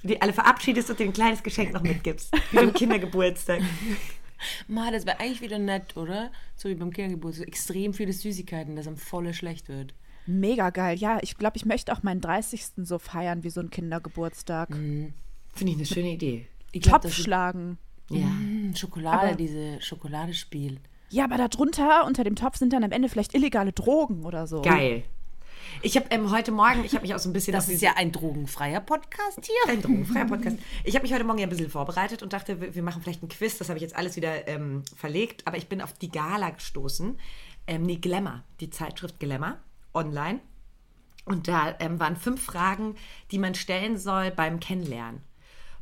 Die alle verabschiedest und dir ein kleines Geschenk noch mitgibst. Wie beim Kindergeburtstag. Ma, das wäre eigentlich wieder nett, oder? So wie beim Kindergeburtstag. So extrem viele Süßigkeiten, dass einem voll schlecht wird. Mega geil. Ja, ich glaube, ich möchte auch meinen 30. so feiern wie so ein Kindergeburtstag. Finde ich eine schöne Idee. Ich glaub, Topf schlagen. Ja. Mm, Schokolade, Aber- diese Schokoladespiel. Ja, aber darunter, unter dem Topf, sind dann am Ende vielleicht illegale Drogen oder so. Geil. Ich habe ähm, heute Morgen, ich habe mich auch so ein bisschen Das ist ja ein drogenfreier Podcast hier. ein drogenfreier Podcast. Ich habe mich heute Morgen ja ein bisschen vorbereitet und dachte, wir wir machen vielleicht ein Quiz. Das habe ich jetzt alles wieder ähm, verlegt. Aber ich bin auf die Gala gestoßen. Ähm, nee, Glamour, die Zeitschrift Glamour, online. Und da ähm, waren fünf Fragen, die man stellen soll beim Kennenlernen.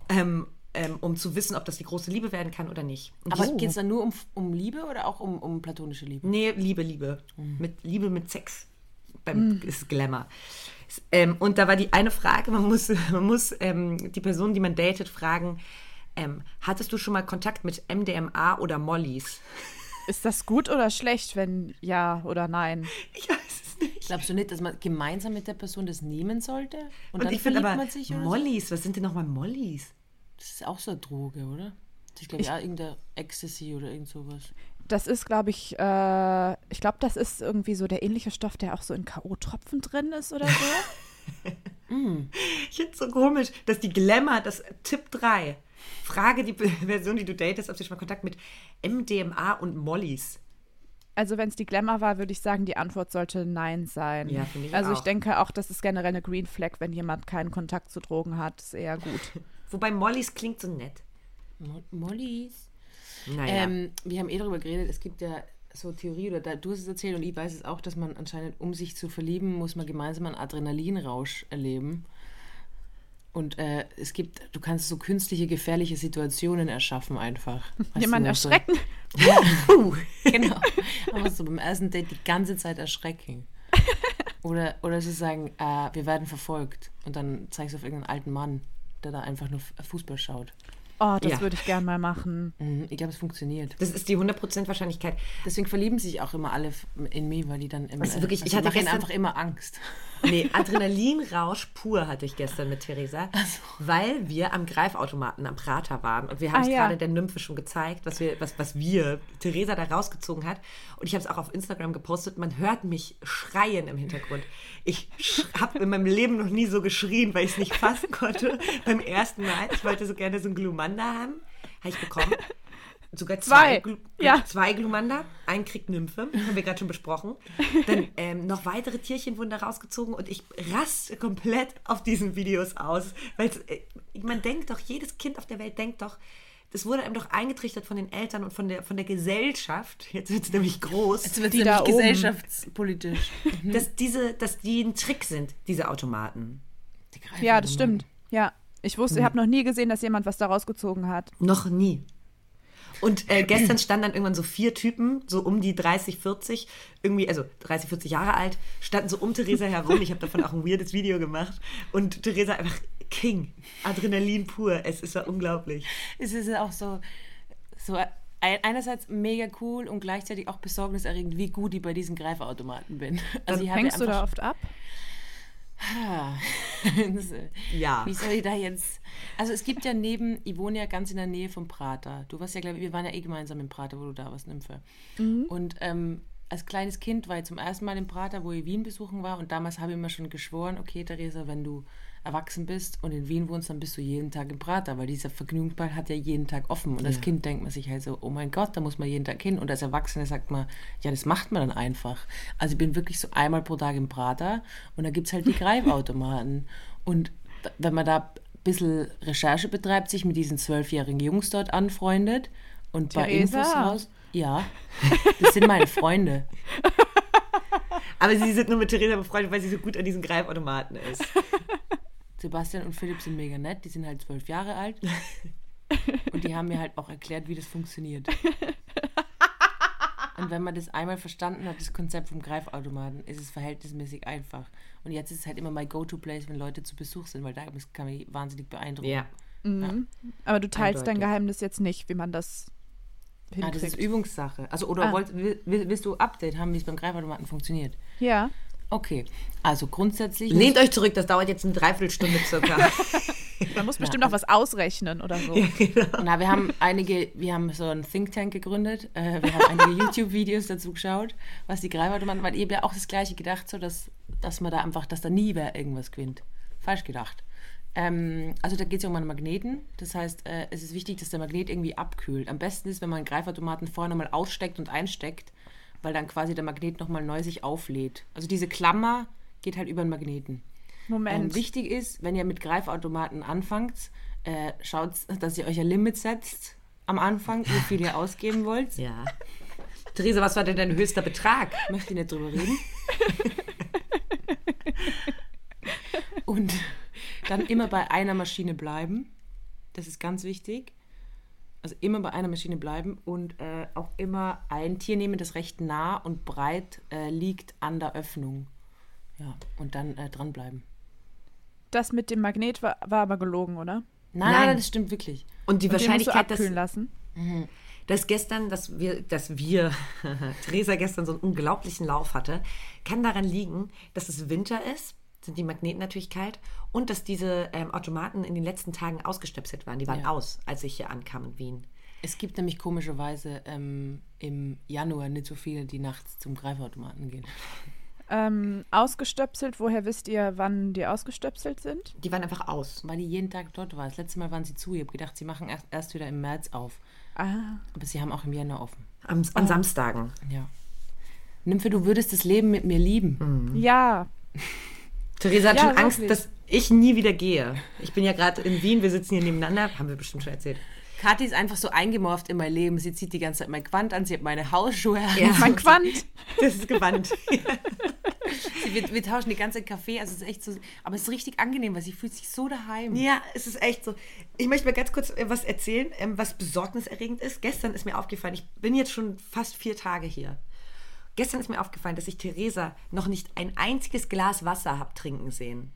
Ähm, ähm, um zu wissen, ob das die große Liebe werden kann oder nicht. Und Aber geht es dann nur um, um Liebe oder auch um, um platonische Liebe? Nee, Liebe, Liebe. Mit Liebe mit Sex. Beim ist Glamour. Ähm, und da war die eine Frage, man muss, man muss ähm, die Person, die man datet, fragen, ähm, hattest du schon mal Kontakt mit MDMA oder Mollys? Ist das gut oder schlecht, wenn ja oder nein? Ich weiß es nicht. Glaubst du nicht, dass man gemeinsam mit der Person das nehmen sollte? Und, Und dann ich finde verliebt aber, man sich oder so? Mollys, was sind denn nochmal Mollys? Das ist auch so eine Droge, oder? Ist, glaube ich, auch irgendein Ecstasy oder irgend sowas. Das ist, glaube ich, äh, ich glaube, das ist irgendwie so der ähnliche Stoff, der auch so in K.O.-Tropfen drin ist oder so. Ich finde es so komisch, dass die Glamour, das Tipp 3, frage die Person, die du datest, ob sie schon mal Kontakt mit MDMA und Mollys. Also wenn es die Glamour war, würde ich sagen, die Antwort sollte Nein sein. Ja, finde ich Also ich auch. denke auch, das ist generell eine Green Flag, wenn jemand keinen Kontakt zu Drogen hat, ist eher gut. Wobei Mollys klingt so nett. Mo Mollys. Naja. Ähm, wir haben eh darüber geredet, es gibt ja so Theorie, oder da, du hast es erzählt und ich weiß es auch, dass man anscheinend, um sich zu verlieben, muss man gemeinsam einen Adrenalinrausch erleben. Und äh, es gibt, du kannst so künstliche, gefährliche Situationen erschaffen einfach. Jemanden du, so- erschrecken? Puh. Genau. Aber so beim ersten Date die ganze Zeit erschrecken. Oder, oder sie sagen, äh, wir werden verfolgt. Und dann zeigst du auf irgendeinen alten Mann, der da einfach nur Fußball schaut. Oh, das Ja. würde ich gern mal machen. Mhm, Ich glaube, es funktioniert. Das ist die 100% Wahrscheinlichkeit. Deswegen verlieben sich auch immer alle in mich, weil die dann immer. Also wirklich, ich die hatte gestern- einfach immer Angst. Nee, Adrenalinrausch pur hatte ich gestern mit Theresa, weil wir am Greifautomaten am Prater waren und wir haben Ah, es ja. gerade der Nymphe schon gezeigt, was wir, was, was wir, Theresa da rausgezogen hat. Und ich habe es auch auf Instagram gepostet. Man hört mich schreien im Hintergrund. Ich habe in meinem Leben noch nie so geschrien, weil ich es nicht fassen konnte. Beim ersten Mal. Ich wollte so gerne so einen Glumanda haben. Habe ich bekommen. Sogar zwei, Zwei. Glu Ja. zwei Glumanda, ein kriegt Nymphe, haben wir gerade schon besprochen. Dann ähm, noch weitere Tierchen wurden da rausgezogen und ich raste komplett auf diesen Videos aus. Weil äh, man denkt doch, jedes Kind auf der Welt denkt doch, das wurde einem doch eingetrichtert von den Eltern und von der, von der Gesellschaft. Jetzt wird es nämlich groß. Jetzt wird Die es da nämlich oben. gesellschaftspolitisch. dass, diese, dass die ein Trick sind, diese Automaten. Die Ja, das immer. stimmt. Ja. Ich wusste, ich habe noch nie gesehen, dass jemand was da rausgezogen hat. Noch nie. Und äh, gestern standen dann irgendwann so vier Typen, so um die 30, 40, irgendwie, also 30, 40 Jahre alt, standen so um Theresa herum. Ich habe davon auch ein weirdes Video gemacht. Und Theresa einfach King. Adrenalin pur. Es ist ja unglaublich. Es ist ja auch so, so ein- einerseits mega cool und gleichzeitig auch besorgniserregend, wie gut ich bei diesen Greifautomaten bin. Also ich habe Hängst du da oft ab? Ah. Ja. Wie soll ich da jetzt? Also es gibt ja neben, ich wohne ja ganz in der Nähe vom Prater. Du warst ja, glaube ich, wir waren ja eh gemeinsam im Prater, wo du da warst, Nymphe. Und ähm, als kleines Kind war ich zum ersten Mal im Prater, wo ich Wien besuchen war. Und damals habe ich mir schon geschworen, okay, Theresa, wenn du erwachsen bist und in Wien wohnst, dann bist du jeden Tag im Prater, weil dieser Vergnügungsball hat ja jeden Tag offen. Und als Kind denkt man sich halt so, oh mein Gott, da muss man jeden Tag hin. Und als Erwachsene sagt man, ja, das macht man dann einfach. Also ich bin wirklich so einmal pro Tag im Prater und da gibt es halt die Greifautomaten. Und wenn man da ein bisschen Recherche betreibt, sich mit diesen zwölfjährigen Jungs dort anfreundet und bei Theresa. Infos raus. Ja, das sind meine Freunde. Aber sie sind nur mit Theresa befreundet, weil sie so gut an diesen Greifautomaten ist. Sebastian und Philipp sind mega nett, die sind halt zwölf Jahre alt. Und die haben mir halt auch erklärt, wie das funktioniert. Und wenn man das einmal verstanden hat, das Konzept vom Greifautomaten, ist es verhältnismäßig einfach. Und jetzt ist es halt immer mein Go-To-Place, wenn Leute zu Besuch sind, weil da kann mich wahnsinnig beeindrucken. Ja. Aber du teilst dein Eindeutig. Geheimnis jetzt nicht, wie man das Ah, das ist hinkriegt. Übungssache. Also, oder Ah. wollt, will, will- willst du Update haben, wie es beim Greifautomaten funktioniert? ja. Okay, also grundsätzlich. Lehnt euch zurück, das dauert jetzt eine Dreiviertelstunde circa. Man muss bestimmt noch was ausrechnen oder so. Na, wir haben einige, wir haben so ein Think Tank gegründet. Äh, wir haben einige YouTube-Videos dazu geschaut, was die Greifautomaten, weil ich habe ja auch das Gleiche gedacht, so dass, dass man da einfach, dass da nie wer irgendwas gewinnt. Falsch gedacht. Ähm, also da geht es ja um einen Magneten. Das heißt, äh, es ist wichtig, dass der Magnet irgendwie abkühlt. Am besten ist, wenn man einen Greifautomaten vorher nochmal aussteckt und einsteckt, weil dann quasi der Magnet nochmal neu sich auflädt. Also diese Klammer geht halt über den Magneten. Moment. Ähm, wichtig ist, wenn ihr mit Greifautomaten anfangt, äh, schaut, dass ihr euch ein Limit setzt am Anfang, wie viel ihr ausgeben wollt. ja. Theresa, was war denn dein höchster Betrag? Möchte ich nicht drüber reden. Und dann immer bei einer Maschine bleiben. Das ist ganz wichtig. Also immer bei einer Maschine bleiben und äh, auch immer ein Tier nehmen, das recht nah und breit äh, liegt an der Öffnung. Ja, und dann äh, dranbleiben. Das mit dem Magnet war, war aber gelogen, oder? Nein, Nein. das stimmt wirklich. Und die Und den musst du Wahrscheinlichkeit, dass, abkühlen lassen. dass gestern, dass wir, dass wir, Theresa gestern so einen unglaublichen Lauf hatte, kann daran liegen, dass es Winter ist, sind die Magneten natürlich kalt und dass diese ähm, Automaten in den letzten Tagen ausgestöpselt waren. Die waren Ja. aus, als ich hier ankam in Wien. Es gibt nämlich komischerweise ähm, im Januar nicht so viele, die nachts zum Greifautomaten gehen. Ähm, ausgestöpselt, woher wisst ihr, wann die ausgestöpselt sind? Die waren einfach aus. Weil die jeden Tag dort war. Das letzte Mal waren sie zu. Ich habe gedacht, sie machen erst, erst wieder im März auf. Ah, Aber sie haben auch im Januar offen. Am, an Samstagen. Ja. Nymphe, du würdest das Leben mit mir lieben. ja. Theresa hat Ja, schon Angst, dass ich nie wieder gehe. Ich bin ja gerade in Wien, wir sitzen hier nebeneinander, haben wir bestimmt schon erzählt. Kathi ist einfach so eingemorft in mein Leben. Sie zieht die ganze Zeit mein Quant an, sie hat meine Hausschuhe an. Ja. Mein Quant. Das ist gewandt. Sie, wir, wir tauschen die ganze Zeit Kaffee. Also es ist echt so. Aber es ist richtig angenehm, weil sie fühlt sich so daheim. Ja, es ist echt so. Ich möchte mal ganz kurz äh, was erzählen, ähm, was besorgniserregend ist. Gestern ist mir aufgefallen, ich bin jetzt schon fast vier Tage hier. Gestern ist mir aufgefallen, dass ich Theresa noch nicht ein einziges Glas Wasser habe trinken sehen.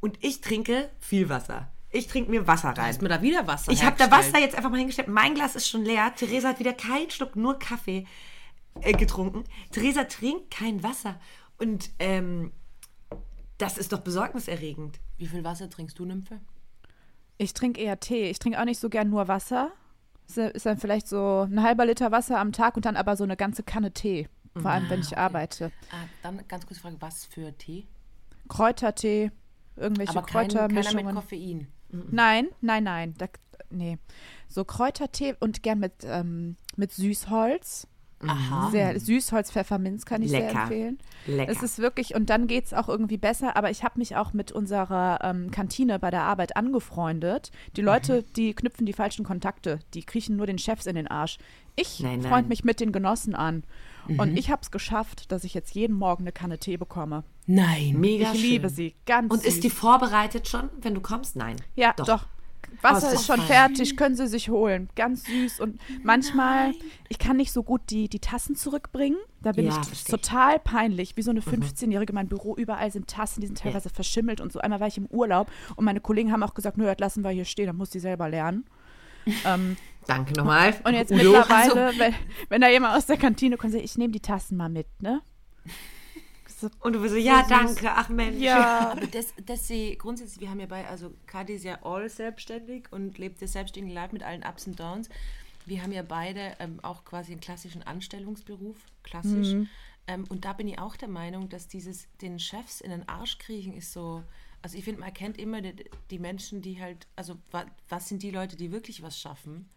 Und ich trinke viel Wasser. Ich trinke mir Wasser rein. Hast mir da wieder Wasser Ich habe da. Wasser jetzt einfach mal hingestellt. Mein Glas ist schon leer. Theresa hat wieder keinen Schluck, nur Kaffee äh, getrunken. Theresa trinkt kein Wasser. Und ähm, das ist doch besorgniserregend. Wie viel Wasser trinkst du, Nymphe? Ich trinke eher Tee. Ich trinke auch nicht so gern nur Wasser. Ist ja- Ist dann vielleicht so ein halber Liter Wasser am Tag und dann aber so eine ganze Kanne Tee. Vor allem, wenn ich arbeite. Ah, dann ganz kurz Frage, was für Tee? Kräutertee, irgendwelche Aber kein, keiner mit Kräutermischungen. Koffein. Nein, nein, nein. Da, nee. So Kräutertee und gern mit, ähm, mit Süßholz. Aha. Sehr Süßholz, Pfefferminz kann ich sehr Lecker. empfehlen. Lecker. Es ist wirklich, und dann geht es auch irgendwie besser, aber ich habe mich auch mit unserer ähm, Kantine bei der Arbeit angefreundet. Die Leute, Mhm. die knüpfen die falschen Kontakte, die kriechen nur den Chefs in den Arsch. Ich Nein, nein. Mhm. mich mit den Genossen an. Und ich habe es geschafft, dass ich jetzt jeden Morgen eine Kanne Tee bekomme. Nein. Mega ich schön. liebe sie, ganz Und süß. ist die vorbereitet schon, wenn du kommst? Nein. Ja, doch. Wasser Oh, ist schon doch fertig, können Sie sich holen. Ganz süß. Und manchmal, ich kann nicht so gut die, die Tassen zurückbringen. Da bin Ja, ich total peinlich, wie so eine 15-Jährige. Mein Büro, überall sind Tassen, die sind teilweise verschimmelt und so. Einmal war ich im Urlaub und meine Kollegen haben auch gesagt, nö, das lassen wir hier stehen, dann muss die selber lernen. ähm, Danke nochmal. und jetzt Udo. mittlerweile, wenn, wenn da jemand aus der Kantine kommt, ich, ich nehme die Tassen mal mit, ne? So, Und du bist so, ja, süß. danke, ach Mensch. ja, Aber das, das sie grundsätzlich, wir haben ja bei, also Kati ist ja all selbstständig und lebt das selbstständige Life mit allen Ups und Downs. Wir haben ja beide ähm, auch quasi einen klassischen Anstellungsberuf, klassisch. Ähm, und da bin ich auch der Meinung, dass dieses den Chefs in den Arsch kriechen ist so. Also ich finde, man erkennt immer die, die Menschen, die halt, also wa, was sind die Leute, die wirklich was schaffen?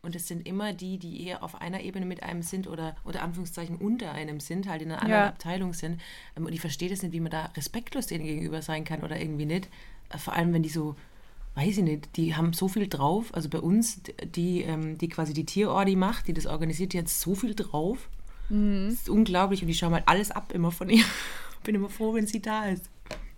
Und es sind immer die, die eher auf einer Ebene mit einem sind oder unter Anführungszeichen unter einem sind, halt in einer anderen Ja. Abteilung sind. Ähm, Und ich verstehe das nicht, wie man da respektlos denen gegenüber sein kann oder irgendwie nicht. Äh, Vor allem, wenn die so, weiß ich nicht, die haben so viel drauf. Also bei uns, die, ähm, die quasi die Tierordi macht, die das organisiert, die hat so viel drauf. Das ist unglaublich und ich schaue mal alles ab immer von ihr. Bin immer froh, wenn sie da ist.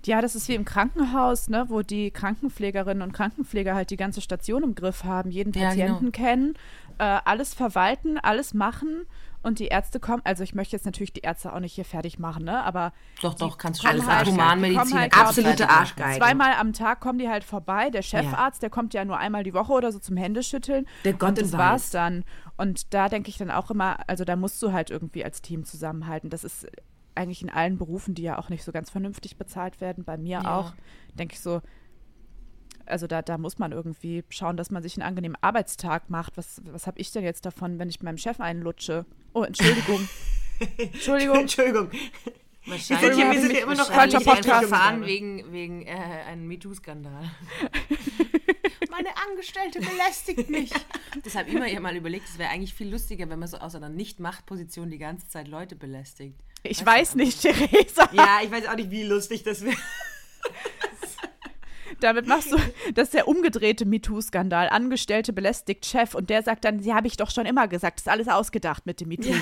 Ja, das ist wie im Krankenhaus, ne, wo die Krankenpflegerinnen und Krankenpfleger halt die ganze Station im Griff haben, jeden Ja, genau. Patienten kennen, äh, alles verwalten, alles machen und die Ärzte kommen. Also ich möchte jetzt natürlich die Ärzte auch nicht hier fertig machen, ne, aber Doch, doch, kannst kommen schon halt- kommen halt du absolute. Arschgeigen. zweimal am Tag kommen die halt vorbei. Der Chefarzt, der kommt ja nur einmal die Woche oder so zum Händeschütteln. Der Gott und das Weiß. war's dann. Und da denke ich dann auch immer, also da musst du halt irgendwie als Team zusammenhalten. Das ist eigentlich in allen Berufen, die ja auch nicht so ganz vernünftig bezahlt werden, bei mir Ja. auch, denke ich so, also da, da muss man irgendwie schauen, dass man sich einen angenehmen Arbeitstag macht. Was, was habe ich denn jetzt davon, wenn ich meinem Chef einlutsche? Oh, Entschuldigung. Entschuldigung. Entschuldigung. Wahrscheinlich Wir sind hier- wir sind hier immer noch falscher Podcast. Verfahren wegen, wegen äh, einem MeToo-Skandal. Meine Angestellte belästigt mich. Das habe ich mir mal überlegt, es wäre eigentlich viel lustiger, wenn man so aus einer Nicht-Macht-Position die ganze Zeit Leute belästigt. Ich weiß nicht, Theresa. Ja, ich weiß auch nicht, wie lustig das wäre. Damit machst du, das ist der umgedrehte MeToo-Skandal. Angestellte belästigt Chef und der sagt dann, sie habe ich doch schon immer gesagt, das ist alles ausgedacht mit dem MeToo.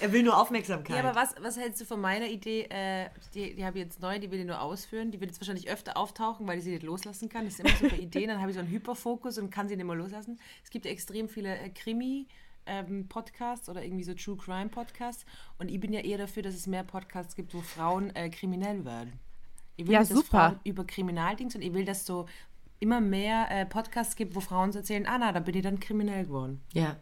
Er will nur Aufmerksamkeit. Ja, aber was, was hältst du von meiner Idee? Äh, die die habe ich jetzt neu, die will ich nur ausführen. Die wird jetzt wahrscheinlich öfter auftauchen, weil ich sie nicht loslassen kann. Das ist immer so bei Ideen. Dann habe ich so einen Hyperfokus und kann sie nicht mehr loslassen. Es gibt ja extrem viele äh, Krimi. Ähm, Podcasts oder irgendwie so True Crime Podcasts und ich bin ja eher dafür, dass es mehr Podcasts gibt, wo Frauen äh, kriminell werden. Ich will Ja, dass super. Frauen über Kriminaldings und ich will, dass so immer mehr äh, Podcasts gibt, wo Frauen so erzählen, ah na, da bin ich dann kriminell geworden. ja.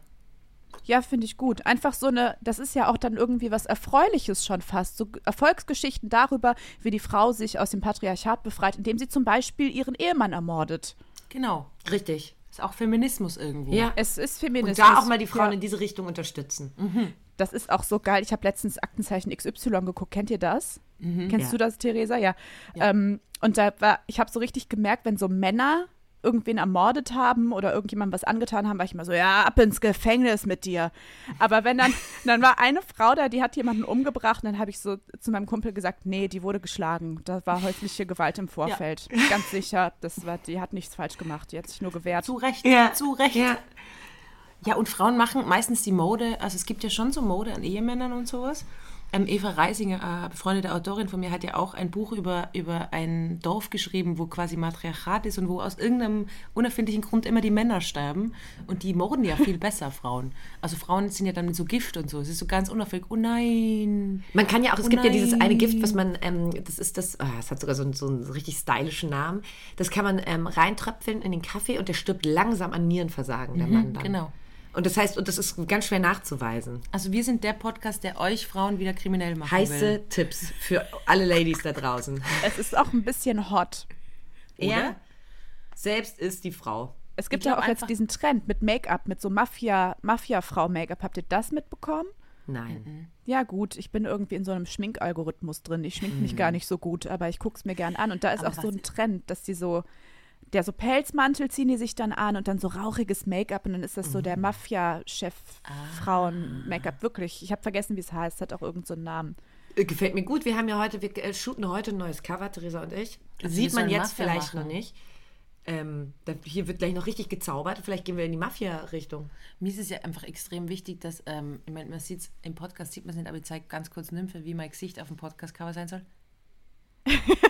Ja, finde ich gut. Einfach so eine, das ist ja auch dann irgendwie was Erfreuliches schon fast. So Erfolgsgeschichten darüber, wie die Frau sich aus dem Patriarchat befreit, indem sie zum Beispiel ihren Ehemann ermordet. Genau. Richtig. Ist auch Feminismus irgendwo. Ja. Es ist Und Feminismus. da auch mal die Frauen Ja, in diese Richtung unterstützen. das ist auch so geil. Ich habe letztens Aktenzeichen XY geguckt. Kennt ihr das? Kennst Ja. du das, Theresa? Ja. Ähm, und da war, ich habe so richtig gemerkt, wenn so Männer irgendwen ermordet haben oder irgendjemandem was angetan haben, war ich immer so, ja, ab ins Gefängnis mit dir. Aber wenn dann, dann war eine Frau da, die hat jemanden umgebracht und dann habe ich so zu meinem Kumpel gesagt, nee, die wurde geschlagen. Da war häusliche Gewalt im Vorfeld. Ganz sicher, das war, die hat nichts falsch gemacht, die hat sich nur gewehrt. Zu Recht, Ja. zu Recht. Ja. Ja, und Frauen machen meistens die Mode, also es gibt ja schon so Mode an Ehemännern und sowas. Ähm, Eva Reisinger, äh, befreundete Autorin von mir, hat ja auch ein Buch über, über ein Dorf geschrieben, wo quasi Matriarchat ist und wo aus irgendeinem unerfindlichen Grund immer die Männer sterben. Und die morden ja viel besser, Frauen. Also Frauen sind ja dann mit so Gift und so. Es ist so ganz unauffällig. Oh nein. Man kann ja auch, es Oh gibt ja dieses eine nein. Gift, was man, ähm, das ist das, ah, es hat sogar so, einen- so einen richtig stylischen Namen. Das kann man ähm, reintröpfeln in den Kaffee und der stirbt langsam an Nierenversagen, der Mann dann. genau. Und das heißt, und das ist ganz schwer nachzuweisen. Also wir sind der Podcast, der euch Frauen wieder kriminell machen Heiße will. Tipps für alle Ladies da draußen. Es ist auch ein bisschen hot. Er selbst ist die Frau. Es gibt ja auch jetzt diesen Trend mit Make-up, mit so Mafia, Mafia-Frau-Make-up. Habt ihr das mitbekommen? Nein. Ja, gut, ich bin irgendwie in so einem Schminkalgorithmus drin. Ich schmink mich gar nicht so gut, aber ich guck's mir gern an. Und da ist Aber auch so ein Trend, dass die so, der so Pelzmantel ziehen die sich dann an und dann so rauchiges Make-up und dann ist das so der Mafia-Chef-Frauen-Make-up. Wirklich, ich habe vergessen, wie es heißt, hat auch irgendeinen so einen Namen. Äh, Gefällt mir gut. Wir haben ja heute, wir äh, shooten heute ein neues Cover, Theresa und ich. Also Sieht man jetzt Mafia vielleicht machen. noch nicht. Ähm, da, hier wird gleich noch richtig gezaubert. Vielleicht gehen wir in die Mafia-Richtung. Mir ist es ja einfach extrem wichtig, dass, ähm, ich meine, man sieht im Podcast, sieht man es nicht, aber ich zeige ganz kurz Nymphe, wie mein Gesicht auf dem Podcast-Cover sein soll.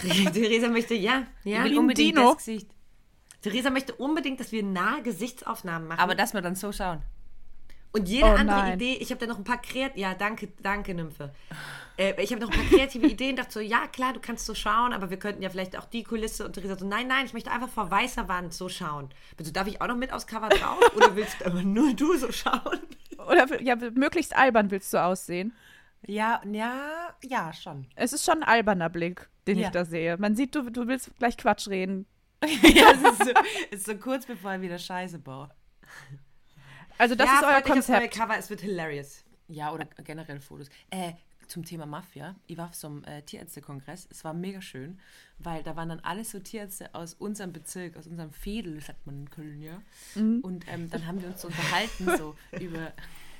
Theresa möchte, ja, ja. ich will unbedingt Dino. das Gesicht. Theresa möchte unbedingt, dass wir nahe Gesichtsaufnahmen machen. Aber dass wir dann so schauen. und jede Oh andere nein. Idee, ich habe da noch ein paar kreative, ja, danke, danke, Nymphe. Äh, ich habe noch ein paar kreative Ideen, dachte so, ja, klar, du kannst so schauen, aber wir könnten ja vielleicht auch die Kulisse und Theresa so, nein, nein, ich möchte einfach vor weißer Wand so schauen. Bitte, darf ich auch noch mit aufs Cover drauf oder willst du aber nur du so schauen? Oder ja, möglichst albern willst du aussehen. Ja, ja, ja, schon. Es ist schon ein alberner Blick, den Ja. ich da sehe. Man sieht, du, du willst gleich Quatsch reden. ja, es ist, so, ist so kurz bevor ich wieder Scheiße baue. Also das ja, ist euer Konzept. Cover, es wird hilarious. Ja, oder generell Fotos. Äh, zum Thema Mafia. Ich war auf so einem äh, Tierärztekongress. Es war mega schön, weil da waren dann alle so Tierärzte aus unserem Bezirk, aus unserem Fädel, sagt man in Köln, ja. Und ähm, dann haben wir uns so unterhalten, so über.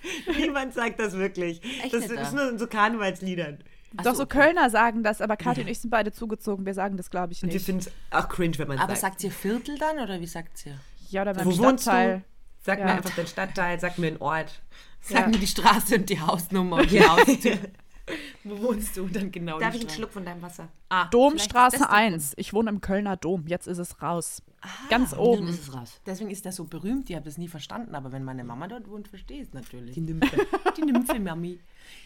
Niemand sagt das wirklich. Echt das nicht, ist da? nur in so Karnevalsliedern. Ach Doch so, okay. Kölner sagen das, aber Kathi und ich sind beide zugezogen. Wir sagen das, glaube ich, Und wir nicht. finden es auch cringe, wenn man Aber sagt. sagt ihr Viertel dann oder wie sagt ihr? Ja, oder beim Wo wohnst du? Stadtteil. Sag Ja. mir einfach den Stadtteil, sag mir den Ort. Sag Ja. mir die Straße und die Hausnummer und die Haustür. Wo wohnst du dann genau? Darf ich einen? Schluck von deinem Wasser? Ah, Domstraße der 1. Ich wohne im Kölner Dom. Jetzt ist es raus. Ganz Dann oben. ist es raus. Deswegen ist das so berühmt. Ich habe das nie verstanden, aber wenn meine Mama dort wohnt, verstehe ich es natürlich. Die Nymphe. Die Nymphe Mami.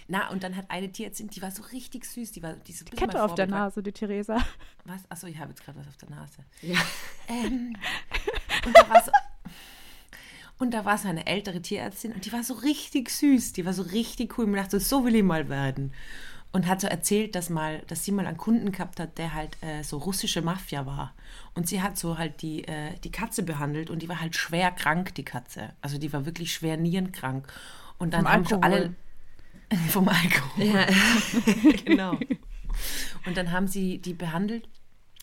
Na, und dann hat eine Tierärztin, die war so richtig süß, die war die ist ein bisschen Kette auf der Nase, die Theresa. Was? Achso, ich habe jetzt gerade was auf der Nase. Ja. Ähm, und da war so. Und da war so eine ältere Tierärztin und die war so richtig süß, die war so richtig cool. Und ich dachte, so will ich mal werden. Und hat so erzählt, dass, mal, dass sie mal einen Kunden gehabt hat, der halt äh, so russische Mafia war. Und sie hat so halt die, äh, die Katze behandelt und die war halt schwer krank, die Katze. Also die war wirklich schwer nierenkrank. Und dann haben schon alle. Vom Alkohol. genau. Und dann haben sie die behandelt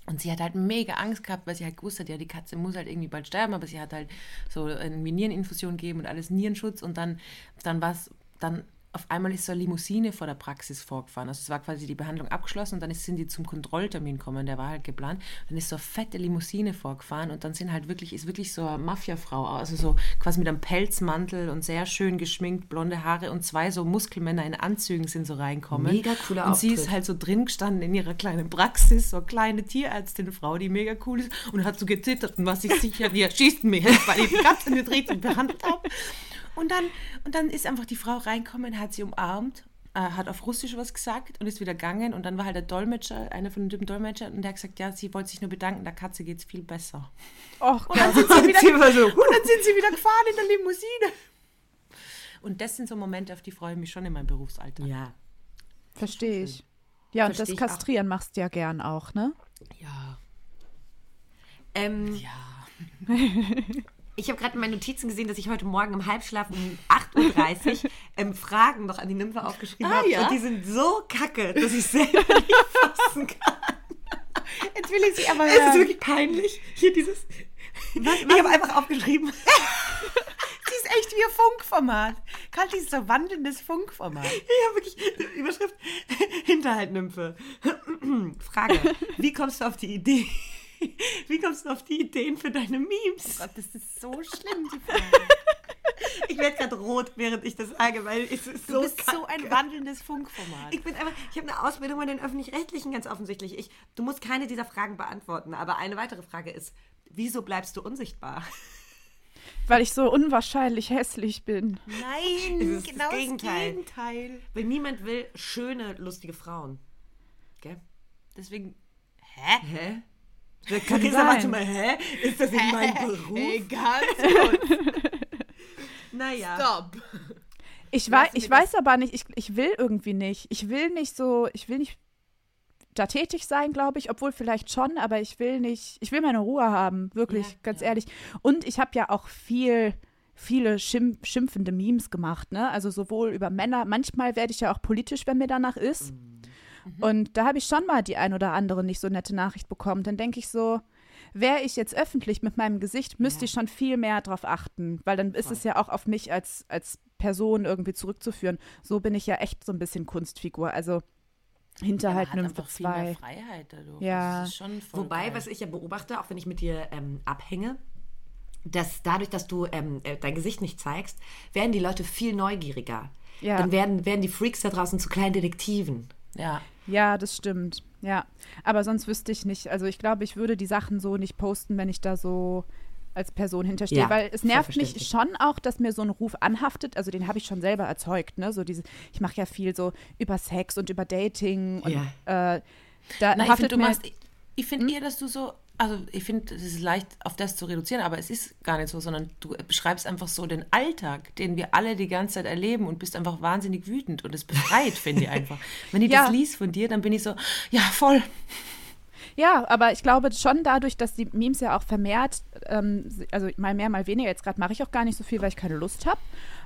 und sie hat halt mega Angst gehabt, weil sie halt gewusst hat, ja, die Katze muss halt irgendwie bald sterben, aber sie hat halt so irgendwie Niereninfusion gegeben und alles Nierenschutz und dann, dann war es, dann auf einmal ist so eine Limousine vor der Praxis vorgefahren. Also es war quasi die Behandlung abgeschlossen und dann ist, sind die zum Kontrolltermin gekommen, der war halt geplant. Dann ist so eine fette Limousine vorgefahren und dann sind halt wirklich, ist wirklich so eine Mafiafrau, also so quasi mit einem Pelzmantel und sehr schön geschminkt, blonde Haare und zwei so Muskelmänner in Anzügen sind so reinkommen. Mega cooler Und sie ist halt so drin gestanden in ihrer kleinen Praxis, so eine kleine Tierärztin-Frau, die mega cool ist und hat so gezittert und war sich sicher, die schießt mir jetzt, weil ich die Katze nicht richtig behandelt habe. Und dann, und dann ist einfach die Frau reinkommen, hat sie umarmt, äh, hat auf Russisch was gesagt und ist wieder gegangen. Und dann war halt der Dolmetscher, einer von den Typen Dolmetscher, und der hat gesagt, ja, sie wollte sich nur bedanken, der Katze geht's viel besser. Och Und dann Gott. sind sie wieder, so, und dann sind sie wieder gefahren in der Limousine. Und das sind so Momente, auf die freue ich mich schon in meinem Berufsalltag. Ja. Verstehe ich. Ja, und Versteh das. Kastrieren machst du ja gern auch, ne? Ja. Ähm, Ja. Ich habe gerade in meinen Notizen gesehen, dass ich heute Morgen im Halbschlaf um 8.30 Uhr ähm, Fragen noch an die Nymphe aufgeschrieben Ah, habe. ja? Und die sind so kacke, dass ich selber nicht fassen kann. Jetzt will ich sie aber Es ist wirklich peinlich. Hier dieses. Ich habe einfach aufgeschrieben. Sie ist echt wie ein Funkformat. Kathi ist so wandelndes Funkformat. Ich habe wirklich Überschrift Hinterhaltnymphe. Frage: Wie kommst du auf die Idee? Wie kommst du auf die Ideen für deine Memes? Gott, das ist so schlimm, die Frage. Ich werde gerade rot, während ich das sage, weil es ist Du so bist so kacke. ein wandelndes Funkformat. Ich bin einfach, ich habe eine Ausbildung bei den Öffentlich-Rechtlichen, ganz offensichtlich. Ich, du musst keine dieser Fragen beantworten, aber eine weitere Frage ist, wieso bleibst du unsichtbar? Weil ich so unwahrscheinlich hässlich bin. Nein, Es ist das genau das Gegenteil. Gegenteil. Weil niemand will schöne, lustige Frauen. Gell? Deswegen, hä? Hä? Der Carissa macht sein. immer, hä? Ist das nicht mein Beruf? Egal. Naja. Stopp. Ich, wei ich weiß aber nicht, ich, ich will irgendwie nicht. Ich will nicht so, ich will nicht da tätig sein, glaube ich, obwohl vielleicht schon, aber ich will nicht, ich will meine Ruhe haben, wirklich, Ja, ganz ja. ehrlich. Und ich habe ja auch viel, viele schimpf schimpfende Memes gemacht, ne? Also sowohl über Männer, manchmal werde ich ja auch politisch, wenn mir danach ist. Und da habe ich schon mal die ein oder andere nicht so nette Nachricht bekommen. Dann denke ich so, wäre ich jetzt öffentlich mit meinem Gesicht, müsste Ja. ich schon viel mehr drauf achten, weil dann ist es ja auch auf mich als, als Person irgendwie zurückzuführen. So bin ich ja echt so ein bisschen Kunstfigur. Also Hinterhalt Nymphe einfach viel mehr 2. Freiheit dadurch. Ja. Das ist schon voll Wobei, geil. was ich ja beobachte, auch wenn ich mit dir ähm, abhänge, dass dadurch, dass du ähm, äh, dein Gesicht nicht zeigst, werden die Leute viel neugieriger. Ja. Dann werden, werden die Freaks da draußen zu kleinen Detektiven. Ja. Ja, das stimmt. Ja, aber sonst wüsste ich nicht. Also ich glaube, ich würde die Sachen so nicht posten, wenn ich da so als Person hinterstehe, Ja, weil es nervt mich schon auch, dass mir so ein Ruf anhaftet. Also den habe ich schon selber erzeugt, ne? So diese, ich mache ja viel so über Sex und über Dating und äh, da Na, ich haftet finde, du mir, machst, ich, ich finde eher, dass du so, also ich finde, es ist leicht, auf das zu reduzieren, aber es ist gar nicht so, sondern du beschreibst einfach so den Alltag, den wir alle die ganze Zeit erleben und bist einfach wahnsinnig wütend und es befreit, finde ich einfach. Wenn ich Ja. das liest von dir, dann bin ich so, ja, voll. Ja, aber ich glaube schon dadurch, dass die Memes ja auch vermehrt, ähm, also mal mehr, mal weniger, jetzt gerade mache ich auch gar nicht so viel, weil ich keine Lust habe,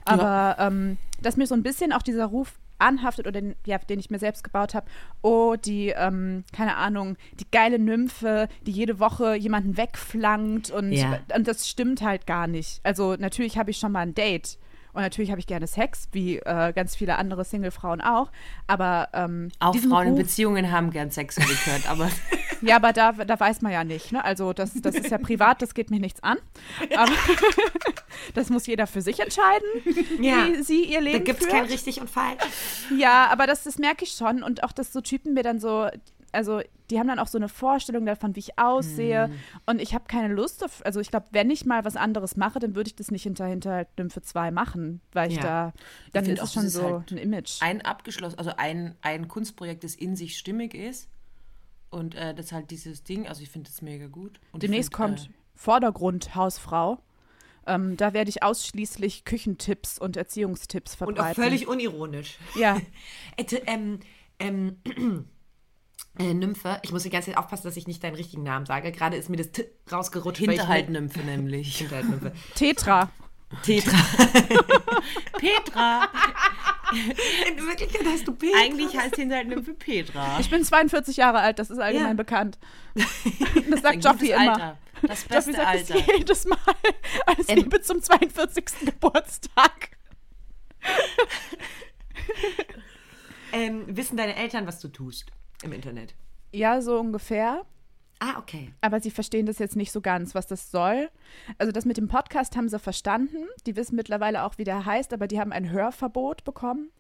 aber ähm, dass mir so ein bisschen auch dieser Ruf anhaftet oder den, ja, den ich mir selbst gebaut habe, oh, die, ähm, keine Ahnung, die geile Nymphe, die jede Woche jemanden wegflankt und, Ja. und das stimmt halt gar nicht. Also natürlich habe ich schon mal ein Date und natürlich habe ich gerne Sex, wie äh, ganz viele andere Single-Frauen auch, aber ähm, Auch Frauen in Ruf- Beziehungen haben gern Sex, habe ich gehört, aber ja, aber da, da weiß man ja nicht. Ne? Also das, das ist ja privat, das geht mich nichts an. Aber das muss jeder für sich entscheiden, Ja. wie sie ihr Da Leben gibt es kein richtig und falsch. Ja, aber das, das merke ich schon. Und auch, dass so Typen mir dann so, also die haben dann auch so eine Vorstellung davon, wie ich aussehe. Mhm. Und ich habe keine Lust auf, also ich glaube, wenn ich mal was anderes mache, dann würde ich das nicht hinter, hinter Nymphe 2 machen, weil ich Ja. da, dann finde ist auch, es schon ist so halt ein Image. ein abgeschlossen, also ein, ein Kunstprojekt, das in sich stimmig ist. Und äh, das halt dieses Ding, also ich finde das mega gut. Und ich Demnächst find, kommt Vordergrund Hausfrau. Ähm, da werde ich ausschließlich Küchentipps und Erziehungstipps Und verbreiten. auch völlig unironisch. Ja, Äh, ähm, ähm, äh, Nymphe, ich muss die ganze Zeit aufpassen, dass ich nicht deinen richtigen Namen sage. Gerade ist mir das T rausgerutscht. Hinterhaltnymphe nämlich. Hinterhaltnymphe. Tetra. Tetra. Petra! In Wirklichkeit heißt du Petra. Eigentlich heißt Hinterhaltnymphe Petra. Ich bin 42 Jahre alt, das ist allgemein Ja. bekannt. Das sagt Joffi immer. Alter. Das Joffi beste sagt es Alter. jedes Mal. Alles Ähm. Liebe zum 42. Geburtstag. Ähm, wissen deine Eltern, was du tust im Internet? Ja, so ungefähr. Ah, okay. Aber sie verstehen das jetzt nicht so ganz, was das soll. Also das mit dem Podcast haben sie verstanden. Die wissen mittlerweile auch, wie der heißt, aber die haben ein Hörverbot bekommen,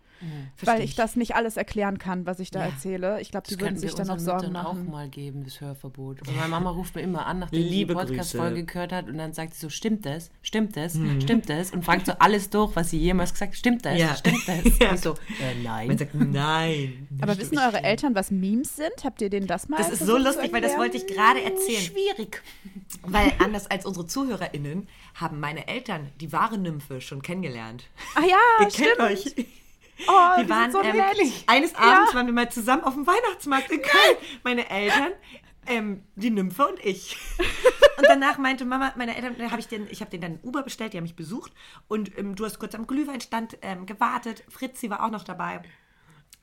weil ich das nicht alles erklären kann, was ich da Ja. erzähle. Ich glaube, die würden könnten sich dann noch unseren Sorgen Müttern auch machen. mal geben, das Hörverbot. Und meine Mama ruft mir immer an, nachdem Liebe sie die Podcast-Folge gehört hat und dann sagt sie so, stimmt das? Stimmt das? Mhm. Stimmt das? Und fragt so alles durch, was sie jemals gesagt hat. Stimmt das? Ja. Stimmt das? Ja. Und ich so, äh, nein. Man sagt, nein. Aber wissen eure Eltern, was Memes sind? Habt ihr denen das mal Das ist so lustig, weil das wollte ich gerade erzählen. Schwierig. Weil anders als unsere ZuhörerInnen haben meine Eltern die wahre Nymphe schon kennengelernt. Ah ja, Ihr stimmt. kennt euch. Oh, Wir die waren so ähm, eines Abends waren wir mal zusammen auf dem Weihnachtsmarkt in Köln. Meine Eltern, ähm, die Nymphe und ich. Und danach meinte Mama, meine Eltern, da ich den, ich habe den dann Uber bestellt, die haben mich besucht und ähm, du hast kurz am Glühweinstand ähm, gewartet. Fritzi war auch noch dabei.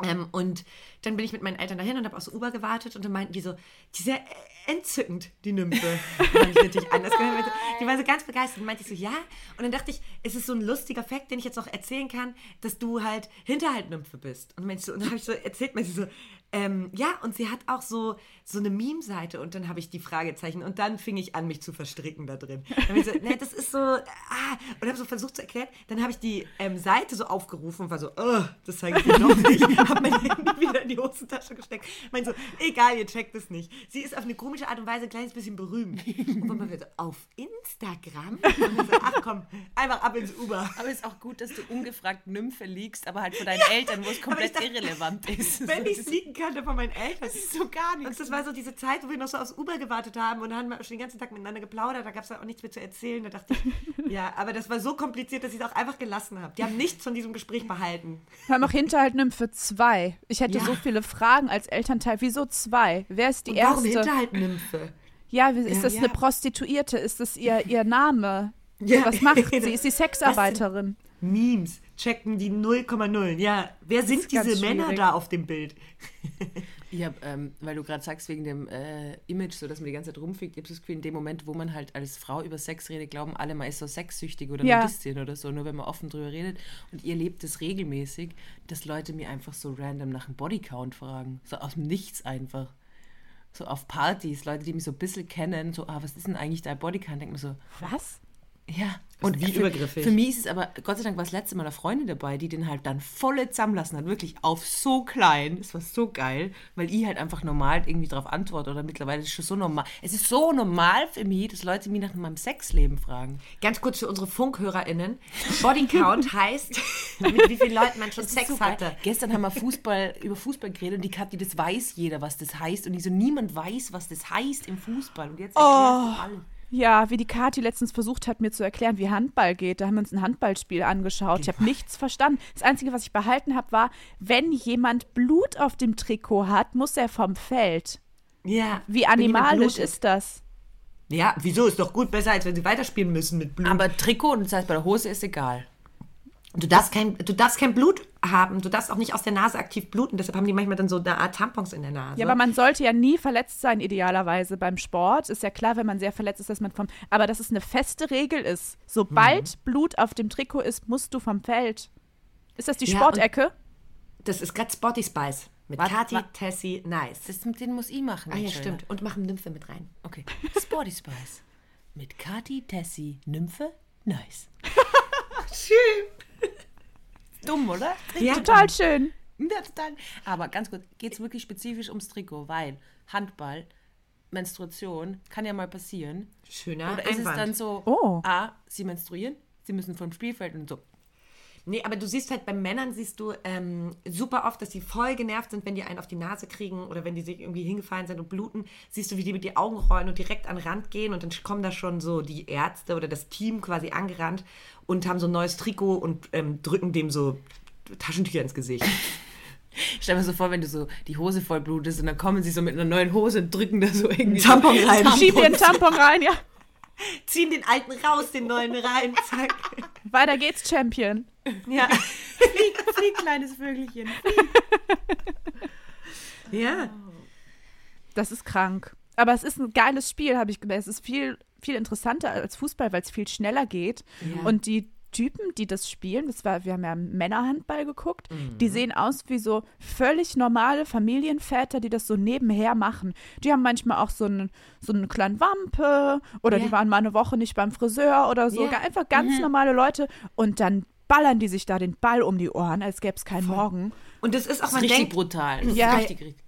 Ähm, und dann bin ich mit meinen Eltern dahin und habe aufs Uber gewartet und dann meinten die so, die ja entzückend, die Nymphe. Natürlich anders gehört. Die war so ganz begeistert und meinte ich so, ja. Und dann dachte ich, es ist so ein lustiger Fakt, den ich jetzt auch erzählen kann, dass du halt Hinterhaltnymphe bist. Und, so, und dann habe ich so erzählt, meinte sie so, ähm, ja, und sie hat auch so, so eine Meme-Seite und dann habe ich die Fragezeichen und dann fing ich an, mich zu verstricken da drin. Dann hab ich so, ne, das ist so, ah, und habe so versucht zu erklären. Dann habe ich die ähm, Seite so aufgerufen und war so, oh, das zeige ich dir noch nicht. habe mein Handy wieder in die Hosentasche gesteckt. Meinte so, egal, ihr checkt es nicht. Sie ist auf eine komische Art und Weise ein kleines bisschen berühmt. Und dann war so, auf Instagram? Und dann so, ach komm, einfach ab ins Uber. Aber es ist auch gut, dass du ungefragt Nymphe liegst, aber halt von deinen Eltern, wo es komplett dachte, irrelevant ist. Wenn ich sneaken kannte von meinen Eltern. Das ist so gar Und nichts. das war so diese Zeit, wo wir noch so aufs Uber gewartet haben und dann haben wir schon den ganzen Tag miteinander geplaudert. Da gab es dann auch nichts mehr zu erzählen. Da dachte ich, ja, aber das war so kompliziert, dass ich es auch einfach gelassen habe. Die haben nichts von diesem Gespräch behalten. Wir haben auch Hinterhaltnymphe 2. Ich hätte Ja. so viele Fragen als Elternteil. Wieso zwei? Wer ist die Und warum erste? Hinterhaltnymphe? Ja, wie- ist Ja. das eine Ja. Prostituierte? Ist das ihr, ihr Name? Ja. Was macht sie? Ist sie Sexarbeiterin? Memes checken die 0,0. Ja, wer sind diese Männer schwierig. da auf dem Bild? Ich habe, ähm, weil du gerade sagst, wegen dem äh, Image, so dass man die ganze Zeit rumfliegt, ich habe das Gefühl, in dem Moment, wo man halt als Frau über Sex redet, glauben alle, man ist so sexsüchtig oder Ja. Nudistin oder so, nur wenn man offen drüber redet. Und ihr lebt es regelmäßig, dass Leute mir einfach so random nach einem Bodycount fragen. So aus dem Nichts einfach. So auf Partys, Leute, die mich so ein bisschen kennen, so, ah, was ist denn eigentlich dein Bodycount? Denkt man so, Was? Ja. Also wie für, übergriffig. Für mich ist es aber, Gott sei Dank war das letzte Mal eine Freundin dabei, die den halt dann volle zusammenlassen hat, wirklich auf so klein. Das war so geil, weil ich halt einfach normal irgendwie darauf antworte oder mittlerweile ist es schon so normal. Es ist so normal für mich, dass Leute mich nach meinem Sexleben fragen. Ganz kurz für unsere FunkhörerInnen. Bodycount heißt, mit wie vielen Leuten man schon Sex so hatte. Gestern haben wir Fußball, über Fußball geredet und die Kathi, das weiß jeder, was das heißt. Und ich so, niemand weiß, was das heißt im Fußball. Und jetzt erklärst du alle. Ja, wie die Kathi letztens versucht hat, mir zu erklären, wie Handball geht. Da haben wir uns ein Handballspiel angeschaut. Ich habe nichts verstanden. Das Einzige, was ich behalten habe, war, wenn jemand Blut auf dem Trikot hat, muss er vom Feld. Ja. Wie animalisch ist das? Ja, wieso? Ist doch gut, besser, als wenn sie weiterspielen müssen mit Blut. Aber Trikot und das heißt bei der Hose ist egal. Du darfst, kein, du darfst kein Blut haben. Du darfst auch nicht aus der Nase aktiv bluten. Deshalb haben die manchmal dann so eine Art Tampons in der Nase. Ja, aber man sollte ja nie verletzt sein, idealerweise beim Sport. Ist ja klar, wenn man sehr verletzt ist, dass man vom. Aber dass es eine feste Regel ist. Sobald Blut auf dem Trikot ist, musst du vom Feld. Ist das die Ja, Sportecke? das ist gerade Spotty Spice. Mit Warte, Kati, warte. Tessie, nice. Das, den muss ich machen. ah ja, Angela. stimmt. Und machen Nymphe mit rein. Okay. Sporty Spice. Mit Kati, Tessie, Nymphe, nice. Schön. Dumm, oder? Ja. Total schön. Ja, total. Aber ganz kurz, geht es wirklich spezifisch ums Trikot, weil Handball, Menstruation, kann ja mal passieren. Schöner Oder ist es Einwand. dann so, Oh. A, sie menstruieren, sie müssen vom Spielfeld und so. Nee, aber du siehst halt bei Männern, siehst du ähm, super oft, dass die voll genervt sind, wenn die einen auf die Nase kriegen oder wenn die sich irgendwie hingefallen sind und bluten. Siehst du, wie die mit die Augen rollen und direkt an den Rand gehen und dann kommen da schon so die Ärzte oder das Team quasi angerannt und haben so ein neues Trikot und ähm, drücken dem so Taschentücher ins Gesicht. Stell mir so vor, wenn du so die Hose voll blutest und dann kommen sie so mit einer neuen Hose und drücken da so irgendwie Tampon rein. Schieb dir einen Tampon rein, ja. Ziehen den alten raus, den neuen rein. Zack. Weiter geht's, Champion. Ja. Flieg, flieg, kleines Vögelchen. ja. Das ist krank. Aber es ist ein geiles Spiel, habe ich gemerkt. Es ist viel, viel interessanter als Fußball, weil es viel schneller geht. Ja. Und die Typen, die das spielen, das war, wir haben ja Männerhandball geguckt, die sehen aus wie so völlig normale Familienväter, die das so nebenher machen. Die haben manchmal auch so einen, so einen kleinen Wampe oder Ja. die waren mal eine Woche nicht beim Friseur oder so. Ja. Einfach ganz normale Leute. Und dann ballern die sich da den Ball um die Ohren, als gäbe es keinen Morgen. Und das ist auch, Das ist man richtig denkt, brutal. Das ist Ja. richtig, richtig.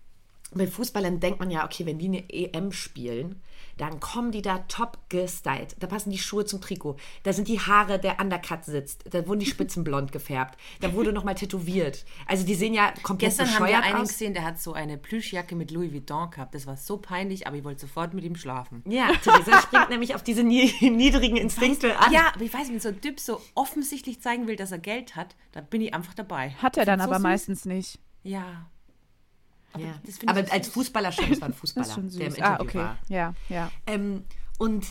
Bei Fußballern denkt man ja, okay, wenn die eine EM spielen, dann kommen die da top gestylt. Da passen die Schuhe zum Trikot. Da sind die Haare, der Undercut sitzt. Da wurden die Spitzen blond gefärbt. Da wurde nochmal tätowiert. Also die sehen ja komplett Gestern haben wir bescheuert einen aus. gesehen, der hat so eine Plüschjacke mit Louis Vuitton gehabt. Das war so peinlich, aber ich wollte sofort mit ihm schlafen. Ja, Theresa springt nämlich auf diese nie niedrigen Instinkte an. Ja, aber ich weiß, wenn so ein Typ so offensichtlich zeigen will, dass er Geld hat, da bin ich einfach dabei. Hat er dann find's aber so süß. meistens nicht. Ja. Ja. finde ich Aber als. Fußballer schon, das war ein Fußballer, der im süß. Interview Ah, okay. war. Ja, ja. Ähm, und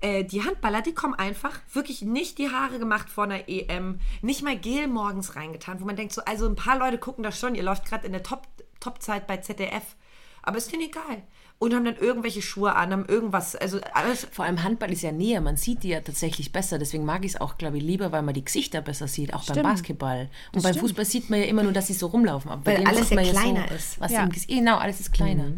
äh, die Handballer, die kommen einfach wirklich nicht die Haare gemacht vor einer EM, nicht mal Gel morgens reingetan, wo man denkt, so, also ein paar Leute gucken das schon, ihr läuft gerade in der Top- Top-Zeit bei ZDF, aber ist denen egal. Und haben dann irgendwelche Schuhe an, haben irgendwas, also alles. Vor allem Handball ist ja näher, man sieht die ja tatsächlich besser. Deswegen mag ich es auch, glaube ich, lieber, weil man die Gesichter besser sieht, auch beim Stimmt. Basketball. Und beim Fußball sieht man ja immer nur, dass sie so rumlaufen. Aber bei Weil alles ja kleiner so, ist. Was Ja. genau, alles ist kleiner.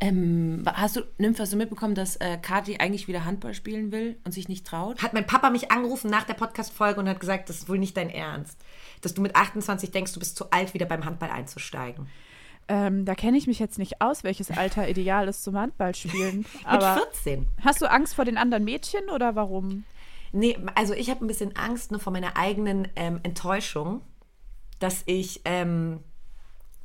Ähm, hast du, Nymph, hast du mitbekommen, dass äh, Kathi eigentlich wieder Handball spielen will und sich nicht traut? Hat mein Papa mich angerufen nach der Podcast-Folge und hat gesagt, das ist wohl nicht dein Ernst. Dass du mit 28 denkst, du bist zu alt, wieder beim Handball einzusteigen. Ähm, da kenne ich mich jetzt nicht aus, welches Alter ideal ist zum Handballspielen. Mit Aber 14. hast du Angst vor den anderen Mädchen oder warum? Nee, also ich habe ein bisschen Angst nur vor meiner eigenen ähm, Enttäuschung, dass ich, ähm,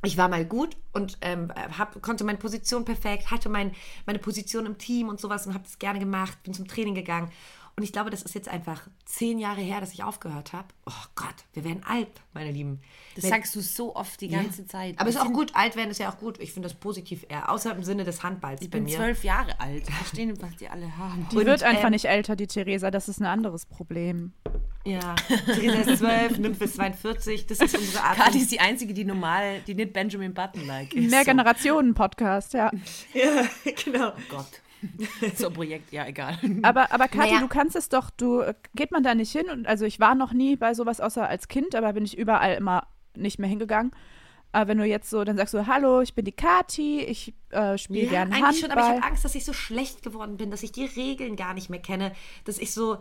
ich war mal gut und ähm, hab, konnte meine Position perfekt, hatte mein, meine Position im Team und sowas und habe das gerne gemacht, bin zum Training gegangen. Und ich glaube, das ist jetzt einfach zehn Jahre her, dass ich aufgehört habe. Oh Gott, wir werden alt, meine Lieben. Das Wenn- sagst du so oft die ganze Ja. Zeit. Aber es ist auch gut, alt werden ist ja auch gut. Ich finde das positiv eher, außer im Sinne des Handballs Ich bei bin mir. zwölf Jahre alt. Verstehen, was die alle haben. Die Und, wird einfach ähm, nicht älter, die Theresa. Das ist ein anderes Problem. Ja, Theresa ist zwölf, Nymph ist 42, das ist unsere Art. Kathi ist die Einzige, die normal, die nicht Benjamin Button-like ist. Mehr so. Generationen-Podcast, ja. Ja, genau. Gott. so ein Projekt, ja, egal. Aber, aber Kathi, Naja. du kannst es doch, du, äh, geht man da nicht hin? Und, also ich war noch nie bei sowas außer als Kind, aber bin ich überall immer nicht mehr hingegangen. Aber wenn du jetzt so, dann sagst du, hallo, ich bin die Kathi, ich äh, spiele Ja, gerne eigentlich schon, aber ich Handball. habe Angst, dass ich so schlecht geworden bin, dass ich die Regeln gar nicht mehr kenne, dass ich so.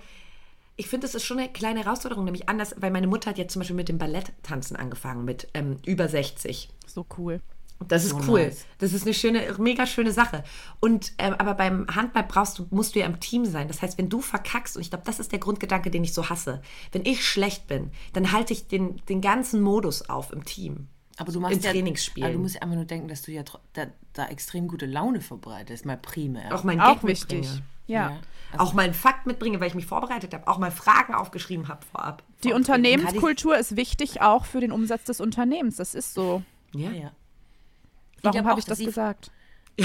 Ich finde, das ist schon eine kleine Herausforderung, nämlich anders, weil meine Mutter hat jetzt zum Beispiel mit dem Balletttanzen angefangen, mit ähm, über 60. so cool. Das ist So cool. nice. Das ist eine schöne, mega schöne Sache. Und ähm, aber beim Handball brauchst du, musst du ja im Team sein. Das heißt, wenn du verkackst, und ich glaube, das ist der Grundgedanke, den ich so hasse, wenn ich schlecht bin, dann halte ich den, den ganzen Modus auf im Team. Aber du machst Im ja, Trainingsspielen. Aber du musst ja einfach nur denken, dass du ja da, da extrem gute Laune verbreitest, mal primär. Auch mein Auch Gag wichtig. mitbringe. Ja. Also, auch mal einen Fakt mitbringe, weil ich mich vorbereitet habe, auch mal Fragen aufgeschrieben habe vorab. Die Unternehmenskultur ist wichtig auch für den Umsatz des Unternehmens. Das ist so. Ja. ja. Warum habe ich das gesagt?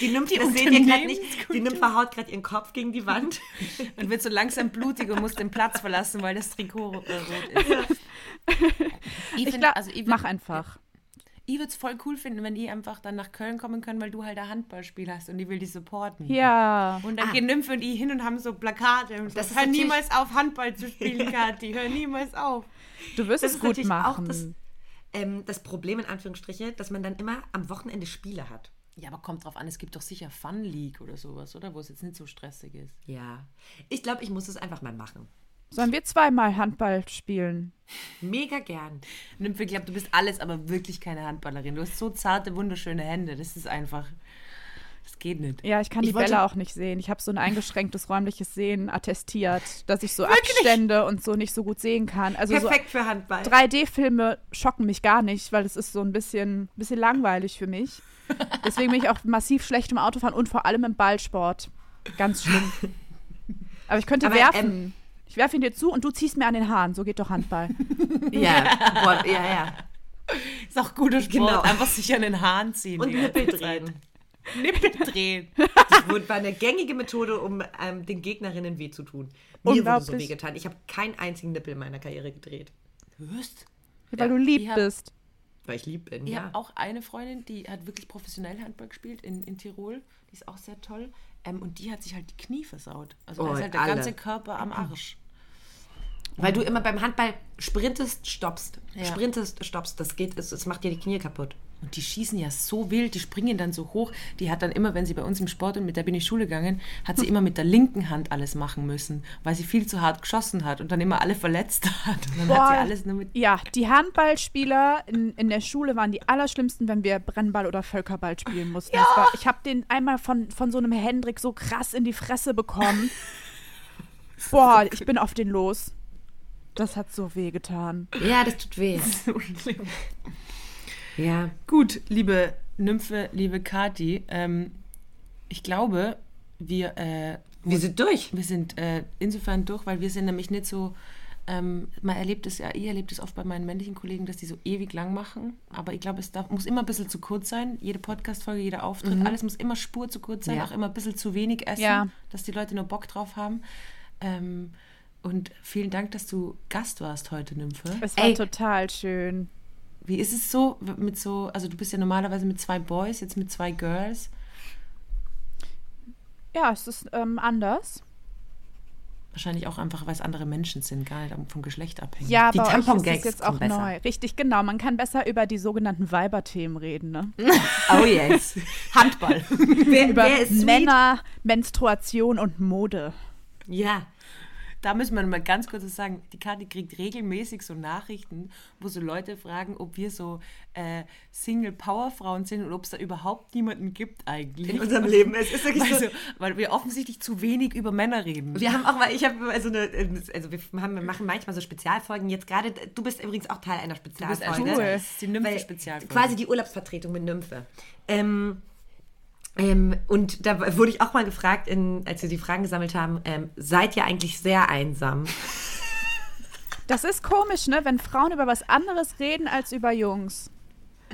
Die Nymphe, das seht ihr gerade nicht, die Nymphe haut gerade ihren Kopf gegen die Wand. Und wird so langsam blutig und muss den Platz verlassen, weil das Trikot rot ist. Ich find- glaub, also ich mach einfach. Ich würde es voll cool finden, wenn die einfach dann nach Köln kommen können, weil du halt ein Handballspiel hast und die will die supporten. Ja. Und dann Ah. gehen Nymphe und ich hin und haben so Plakate und so. Das ist Hör niemals auf, Handball zu spielen, Kathi. Hör niemals auf. Du wirst Das es gut machen. auch das, ähm, das Problem in Anführungsstriche, dass man dann immer am Wochenende Spiele hat. Ja, aber kommt drauf an, es gibt doch sicher Fun League oder sowas, oder? Wo es jetzt nicht so stressig ist. Ja. Ich glaube, ich muss es einfach mal machen. Sollen wir zweimal Handball spielen? Mega gern. Nymphe, ich glaube, du bist alles, aber wirklich keine Handballerin. Du hast so zarte, wunderschöne Hände. Das ist einfach. Das geht nicht. Ja, ich kann Ich die wollte- Bälle auch nicht sehen. Ich habe so ein eingeschränktes räumliches Sehen attestiert, dass ich so Abstände und so nicht so gut sehen kann. Also Perfekt für Handball. so 3D-Filme schocken mich gar nicht, weil es ist so ein bisschen, bisschen langweilig für mich. Deswegen bin ich auch massiv schlecht im Autofahren und vor allem im Ballsport. Ganz schlimm. Aber ich könnte Aber, werfen. ähm, ich werfe ihn dir zu und du ziehst mir an den Haaren. So geht doch Handball. Ja, ja, ja. Ist auch guter Sport. Genau. Einfach sich an den Haaren ziehen. Und Nippel drehen. Nippel drehen. Das wurde- war eine gängige Methode, um ähm, den Gegnerinnen weh zu tun. Mir wurde so wehgetan. Ich habe keinen einzigen Nippel in meiner Karriere gedreht, Hörst? Weil du lieb ich hab- bist. weil ich lieb bin. Ich ja. habe auch eine Freundin, die hat wirklich professionell Handball gespielt in, in Tirol. Die ist auch sehr toll. Ähm, und die hat sich halt die Knie versaut. Also da Oh, ist halt der alle. ganze Körper am Arsch. Weil du immer beim Handball sprintest, stoppst. Ja. Sprintest, stoppst. Das geht, es, es macht dir die Knie kaputt. Und die schießen ja so wild, die springen dann so hoch. Die hat dann immer, wenn sie bei uns im Sport und mit der bin ich Schule gegangen, hat sie immer mit der linken Hand alles machen müssen, weil sie viel zu hart geschossen hat und dann immer alle verletzt hat. Und dann hat sie alles nur mit. ja, die Handballspieler in, in der Schule waren die allerschlimmsten, wenn wir Brennball oder Völkerball spielen mussten. Das war, ich habe den einmal von, von so einem Hendrik so krass in die Fresse bekommen. Boah, ich bin auf den los. Das hat so weh getan. Ja, das tut weh. ja. Gut, liebe Nymphe, liebe Kati, ähm, ich glaube, wir, äh, Wir sind durch. wir sind äh, insofern durch, weil wir sind nämlich nicht so. Ähm, man erlebt es ja, ich erlebt es oft bei meinen männlichen Kollegen, dass die so ewig lang machen. Aber ich glaube, es darf, muss immer ein bisschen zu kurz sein. Jede Podcast-Folge, jeder Auftritt, alles muss immer Spur zu kurz sein, Ja. auch immer ein bisschen zu wenig essen, Ja. dass die Leute nur Bock drauf haben. Ähm, und vielen Dank, dass du Gast warst heute, Nymphe. Es war Ey. total schön. Wie ist es so mit so, also du bist ja normalerweise mit zwei Boys, jetzt mit zwei Girls. Ja, es ist ähm, anders. Wahrscheinlich auch einfach, weil es andere Menschen sind, gar nicht vom Geschlecht abhängig. Ja, Die bei euch ist jetzt auch besser. neu. Richtig, genau. Man kann besser über die sogenannten Weiberthemen reden, ne? Oh yes. Handball. wer, Über wer? Männer, Menstruation und Mode. Ja. Da müssen wir mal ganz kurz sagen, die Kathi kriegt regelmäßig so Nachrichten, wo so Leute fragen, ob wir so äh, Single-Power-Frauen sind und ob es da überhaupt niemanden gibt eigentlich. In unserem Leben. Es ist wirklich weil, so. weil wir offensichtlich zu wenig über Männer reden. Wir haben auch mal, ich habe also eine, also wir haben, wir machen manchmal so Spezialfolgen. Jetzt gerade, du bist übrigens auch Teil einer Du bist Spezialfolge. Cool. Ist die Nymphe-Spezialfolge. Quasi die Urlaubsvertretung mit Nymphe. Ähm, ähm, und da wurde ich auch mal gefragt, in, als wir die Fragen gesammelt haben, ähm, seid ihr eigentlich sehr einsam? Das ist komisch, ne? Wenn Frauen über was anderes reden als über Jungs.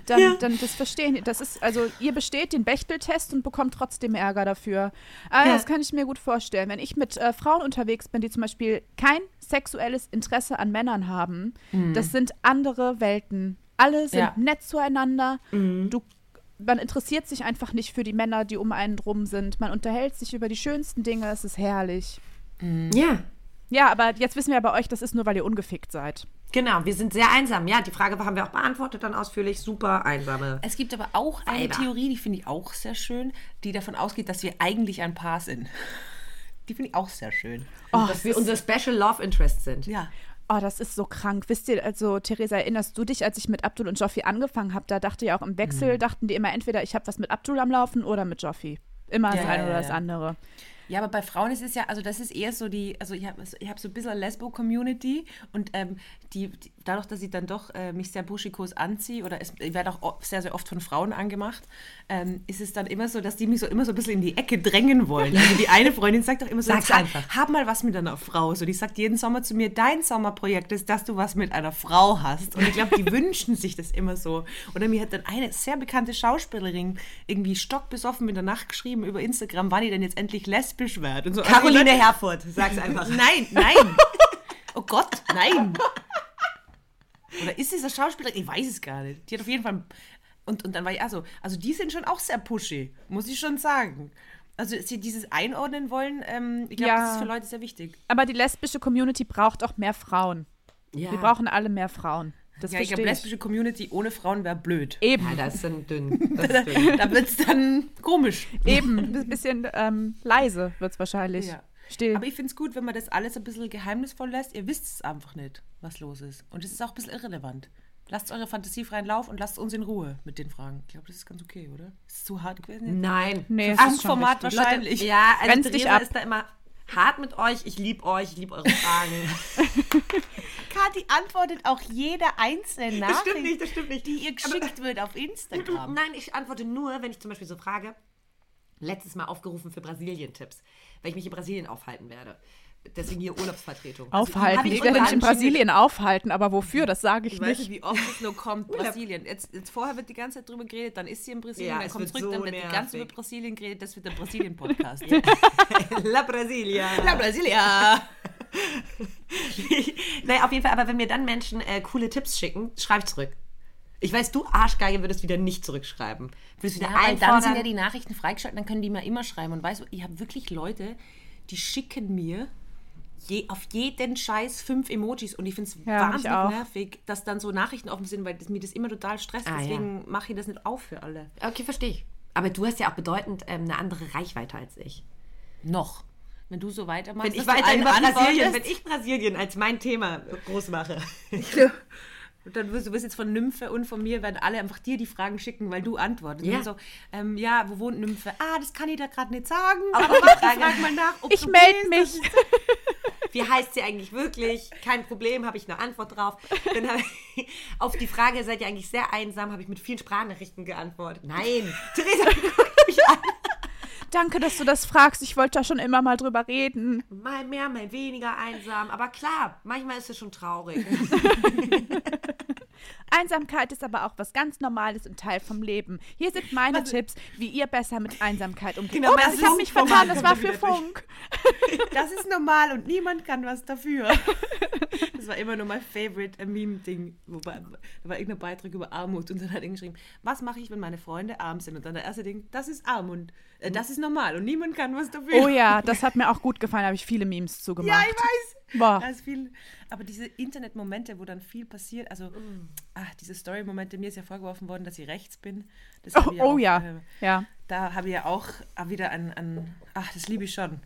Dann, Ja. dann das verstehen die. Das ist, also ihr besteht den Bechteltest und bekommt trotzdem Ärger dafür. Aber Ja. das kann ich mir gut vorstellen. Wenn ich mit äh, Frauen unterwegs bin, die zum Beispiel kein sexuelles Interesse an Männern haben, das sind andere Welten. Alle sind Ja. nett zueinander. Du, man interessiert sich einfach nicht für die Männer, die um einen drum sind. Man unterhält sich über die schönsten Dinge. Es ist herrlich. Ja, Ja, aber jetzt wissen wir bei euch, das ist nur, weil ihr ungefickt seid. genau. Wir sind sehr einsam. Ja, die Frage haben wir auch beantwortet dann ausführlich. Super einsame. Es gibt aber auch eine Weiber. Theorie, die finde ich auch sehr schön, die davon ausgeht, dass wir eigentlich ein Paar sind. Die finde ich auch sehr schön. Oh, Dass wir unsere Special Love Interests sind. Ja. Oh, das ist so krank. Wisst ihr, also Theresa, erinnerst du dich, als ich mit Abdul und Joffi angefangen habe, da dachte ja auch im Wechsel, dachten die immer entweder ich habe was mit Abdul am Laufen oder mit Joffi. Immer das Ja, eine ja, oder das andere. Ja, aber bei Frauen ist es ja, also das ist eher so die, also ich habe ich hab so ein bisschen Lesbo-Community und ähm, die, die, dadurch, dass ich dann doch äh, mich sehr buschikos anziehe oder es, ich werde auch sehr, sehr oft von Frauen angemacht, ähm, ist es dann immer so, dass die mich so immer so ein bisschen in die Ecke drängen wollen. Also die eine Freundin sagt auch immer so, Sag's "Sag, einfach. hab mal was mit einer Frau. So, die sagt jeden Sommer zu mir, dein Sommerprojekt ist, dass du was mit einer Frau hast. Und ich glaube, die wünschen sich das immer so. Oder mir hat dann eine sehr bekannte Schauspielerin irgendwie stockbesoffen in der Nacht geschrieben über Instagram, wann ich denn jetzt endlich lesbisch werde. Und so. Also Caroline Herfurth, sag's einfach. Nein, nein. Oh Gott, nein. Oder ist diese Schauspielerin? Ich weiß es gar nicht. Die hat auf jeden Fall. Und, und dann war ich also, also die sind schon auch sehr pushy, muss ich schon sagen. Also sie dieses einordnen wollen, ähm, ich glaube, Ja. das ist für Leute sehr wichtig. Aber die lesbische Community braucht auch mehr Frauen. Ja. Wir brauchen alle mehr Frauen. Das ja, ich glaube, lesbische Community ohne Frauen wäre blöd. Eben, Ja, das ist dann dünn. Das ist dünn. Da wird es dann komisch. eben. Ein bisschen ähm, leise wird es wahrscheinlich. Ja. Still. Aber ich finde es gut, wenn man das alles ein bisschen geheimnisvoll lässt. Ihr wisst es einfach nicht, was los ist. Und es ist auch ein bisschen irrelevant. Lasst eure Fantasie freien Lauf und lasst uns in Ruhe mit den Fragen. Ich glaube, das ist ganz okay, oder? Ist es zu hart gewesen? Nein. Nee, es Ach, ist schon Format richtig. wahrscheinlich. Leute, ja, also Grenzt dich Theresa ab. ist da immer hart mit euch. Ich liebe euch, ich liebe eure Fragen. Kathi antwortet auch jede einzelne Das stimmt Nachricht, nicht, das stimmt nicht. die ihr geschickt wird auf Instagram. Nein, ich antworte nur, wenn ich zum Beispiel so frage, letztes Mal aufgerufen für Brasilien-Tipps, weil ich mich in Brasilien aufhalten werde. Deswegen hier Urlaubsvertretung. aufhalten. Also, ich werde mich in Brasilien aufhalten, aber wofür, das sage ich Ich weiß nicht. nicht, wie oft es nur kommt, Brasilien. Jetzt, jetzt vorher wird die ganze Zeit drüber geredet, dann ist sie in Brasilien, Ja, dann kommt zurück, so dann wird die ganze nervig. über Brasilien geredet, das wird der Brasilien-Podcast. La Brasilia. La Brasilia! naja, auf jeden Fall, aber wenn mir dann Menschen äh, coole Tipps schicken, schreibe ich zurück. Ich weiß, du Arschgeige würdest wieder nicht zurückschreiben. Würdest wieder Ja, weil dann sind einfordern. ja die Nachrichten freigeschaltet, dann können die mir immer schreiben. Und weißt du, ich habe wirklich Leute, die schicken mir je, auf jeden Scheiß fünf Emojis. Und ich finde es Ja, wahnsinnig nervig, dass dann so Nachrichten offen sind, weil das, mir das immer total stresst. Ah, ja. Deswegen mache ich das nicht auf für alle. Okay, verstehe ich. Aber du hast ja auch bedeutend ähm, eine andere Reichweite als ich. Noch. Wenn du so weitermachst, Wenn ich weiter über Brasilien, wenn ich Brasilien als mein Thema groß mache. Und dann wirst du wirst jetzt von Nymphe und von mir werden alle einfach dir die Fragen schicken, weil du antwortest. Ja. So, ähm, ja, wo wohnt Nymphe? Ah, das kann ich da gerade nicht sagen. Aber Frage- frag mal nach, ob Ich melde mich. Wie heißt sie eigentlich wirklich? Kein Problem, habe ich eine Antwort drauf. Dann habe ich, auf die Frage, seid ihr eigentlich sehr einsam, habe ich mit vielen Sprachnachrichten geantwortet. Nein, Theresa, guck mich an. Danke, dass du das fragst. Ich wollte da schon immer mal drüber reden. Mal mehr, mal weniger einsam. Aber klar, manchmal ist es schon traurig. Einsamkeit ist aber auch was ganz Normales und Teil vom Leben. Hier sind meine Tipps, wie ihr besser mit Einsamkeit umgeht. Genau, oh, ich habe mich vertan, das war für. Funk. Das ist normal und niemand kann was dafür. Das war immer nur mein favorite äh, Meme-Ding. Wobei, Da war irgendein Beitrag über Armut und dann hat er geschrieben, was mache ich, wenn meine Freunde arm sind? Und dann der erste Ding, das ist Armut. Äh, das ist normal und niemand kann was dafür. Oh ja, das hat mir auch gut gefallen, da habe ich viele Memes Ja, zugemacht. ich weiß. Boah. Da ist viel, aber diese Internetmomente, wo dann viel passiert, also ach, diese Story-Momente, mir ist ja vorgeworfen worden, dass ich rechts bin. Das Oh, ich oh auch, ja, äh, ja. Da habe ich ja auch äh, wieder an, an ach, das liebe ich schon.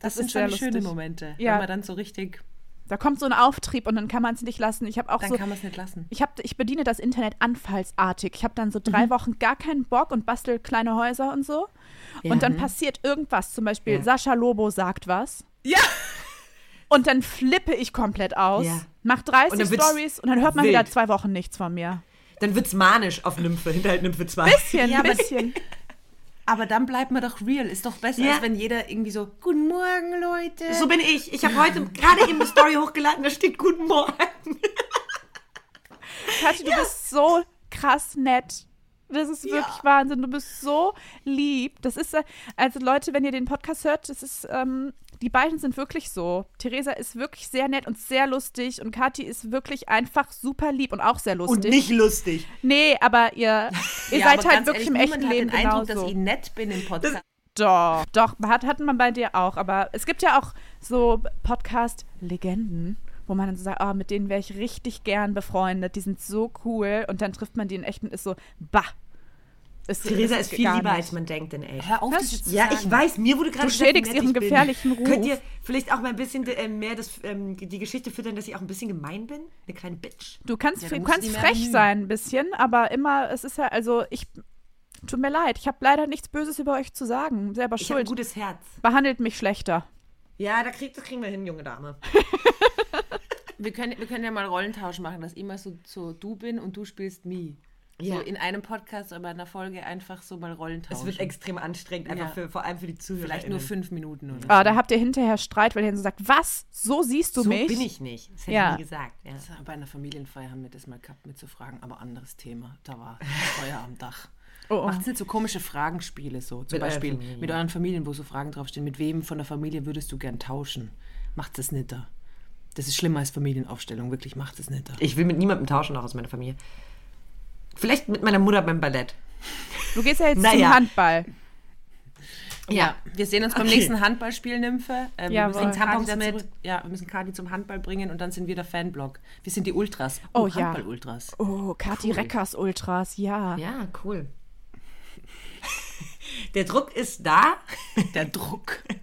Das, Das sind schon schöne. Momente, Ja. wenn man dann so richtig, Da kommt so ein Auftrieb und dann kann man es nicht lassen. Ich habe auch dann so, kann man es nicht lassen. ich, hab, ich bediene das Internet anfallsartig. Ich habe dann so Mhm. drei Wochen gar keinen Bock und bastel kleine Häuser und so. Und dann passiert irgendwas. Zum Beispiel Ja. Sascha Lobo sagt was. Ja! Und dann flippe ich komplett aus. Ja. Mach 30 Und dann wird's Stories und dann hört man wild. wieder zwei Wochen nichts von mir. Dann wird's manisch auf Nymphe, hinterhalt Nymphe 2. Bisschen, Ja, bisschen. Aber dann bleibt man doch real. Ist doch besser, Ja. als wenn jeder irgendwie so, guten Morgen, Leute. So bin ich. Ich habe heute gerade eben eine Story hochgeladen, da steht Guten Morgen. Kathi, du bist so krass nett. Das ist wirklich Wahnsinn. Du bist so lieb. Das ist, äh, also Leute, wenn ihr den Podcast hört, das ist, ähm, die beiden sind wirklich so. Theresa ist wirklich sehr nett und sehr lustig und Kathi ist wirklich einfach super lieb und auch sehr lustig. Und nicht lustig. Nee, aber ihr, ihr Ja, seid aber halt ganz wirklich ehrlich, im echten Leben hat den Eindruck, genauso. dass ich nett bin im Podcast. Doch, doch, hat, hatten man bei dir auch. Aber es gibt ja auch so Podcast-Legenden, wo man dann so sagt, oh, mit denen wäre ich richtig gern befreundet. Die sind so cool. Und dann trifft man die in echt und ist so, bah. Ist, Theresa ist viel lieber, nicht. als man denkt in echt. Hör auf, das zu Ja, sagen. ich weiß, mir wurde gerade Du schädigst ihren ich gefährlichen Ruf. Könnt ihr vielleicht auch mal ein bisschen äh, mehr das, ähm, die Geschichte füttern, dass ich auch ein bisschen gemein bin? Eine kleine Bitch. Du kannst, Ja, du kannst frech sein ein bisschen, aber immer, es ist ja, also ich, Tut mir leid, ich habe leider nichts Böses über euch zu sagen. Selber Ich habe ein schuld. gutes Herz. Behandelt mich schlechter. Ja, da krieg, das kriegen wir hin, junge Dame. Wir können, wir können ja mal Rollentausch machen, dass ich mal so, so du bin und du spielst me. Ja. So in einem Podcast oder bei einer Folge einfach so mal Rollentausch. Es wird extrem anstrengend, einfach Ja. für, vor allem für die Zuhörer. Vielleicht nur fünf Minuten oder Ah, da habt ihr hinterher Streit, weil ihr so sagt, was? So siehst du So mich? bin ich nicht. Das hätte Ja. ich nie gesagt. Ja. so. Bei einer Familienfeier haben wir das mal gehabt mit so Fragen, aber anderes Thema. Da war Feuer am Dach. Oh, oh. Macht nicht so komische Fragenspiele so. Zum Mit Beispiel mit euren Familien, wo so Fragen draufstehen. Mit wem von der Familie würdest du gern tauschen? Macht es nicht da. Das ist schlimmer als Familienaufstellung. Wirklich, macht es nicht da. Ich will mit niemandem tauschen, auch aus meiner Familie. Vielleicht mit meiner Mutter beim Ballett. Du gehst ja jetzt Naja. zum Handball. Ja, wir sehen uns beim Okay. nächsten Handballspiel, Nymphe. Ähm, wir, Jawohl. müssen Tampons mit. ja, wir müssen Kati zum Handball bringen und dann sind wir der Fanblock. Wir sind die Ultras. Oh, ja. Handball-Ultras. Oh, Kati Cool. Reckers Ultras, ja. Ja, cool. Der Druck ist da. Der Druck.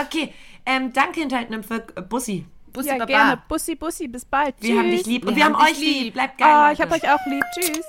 Okay, ähm, danke Hinterhaltnymphe. Bussi. Bussi, Ja, Baba. gerne. Bussi, Bussi, bis bald. Wir Tschüss. haben dich lieb und Wir wir haben haben euch lieb. lieb. Bleibt geil. Ah, ich Leute. hab euch auch lieb. Tschüss.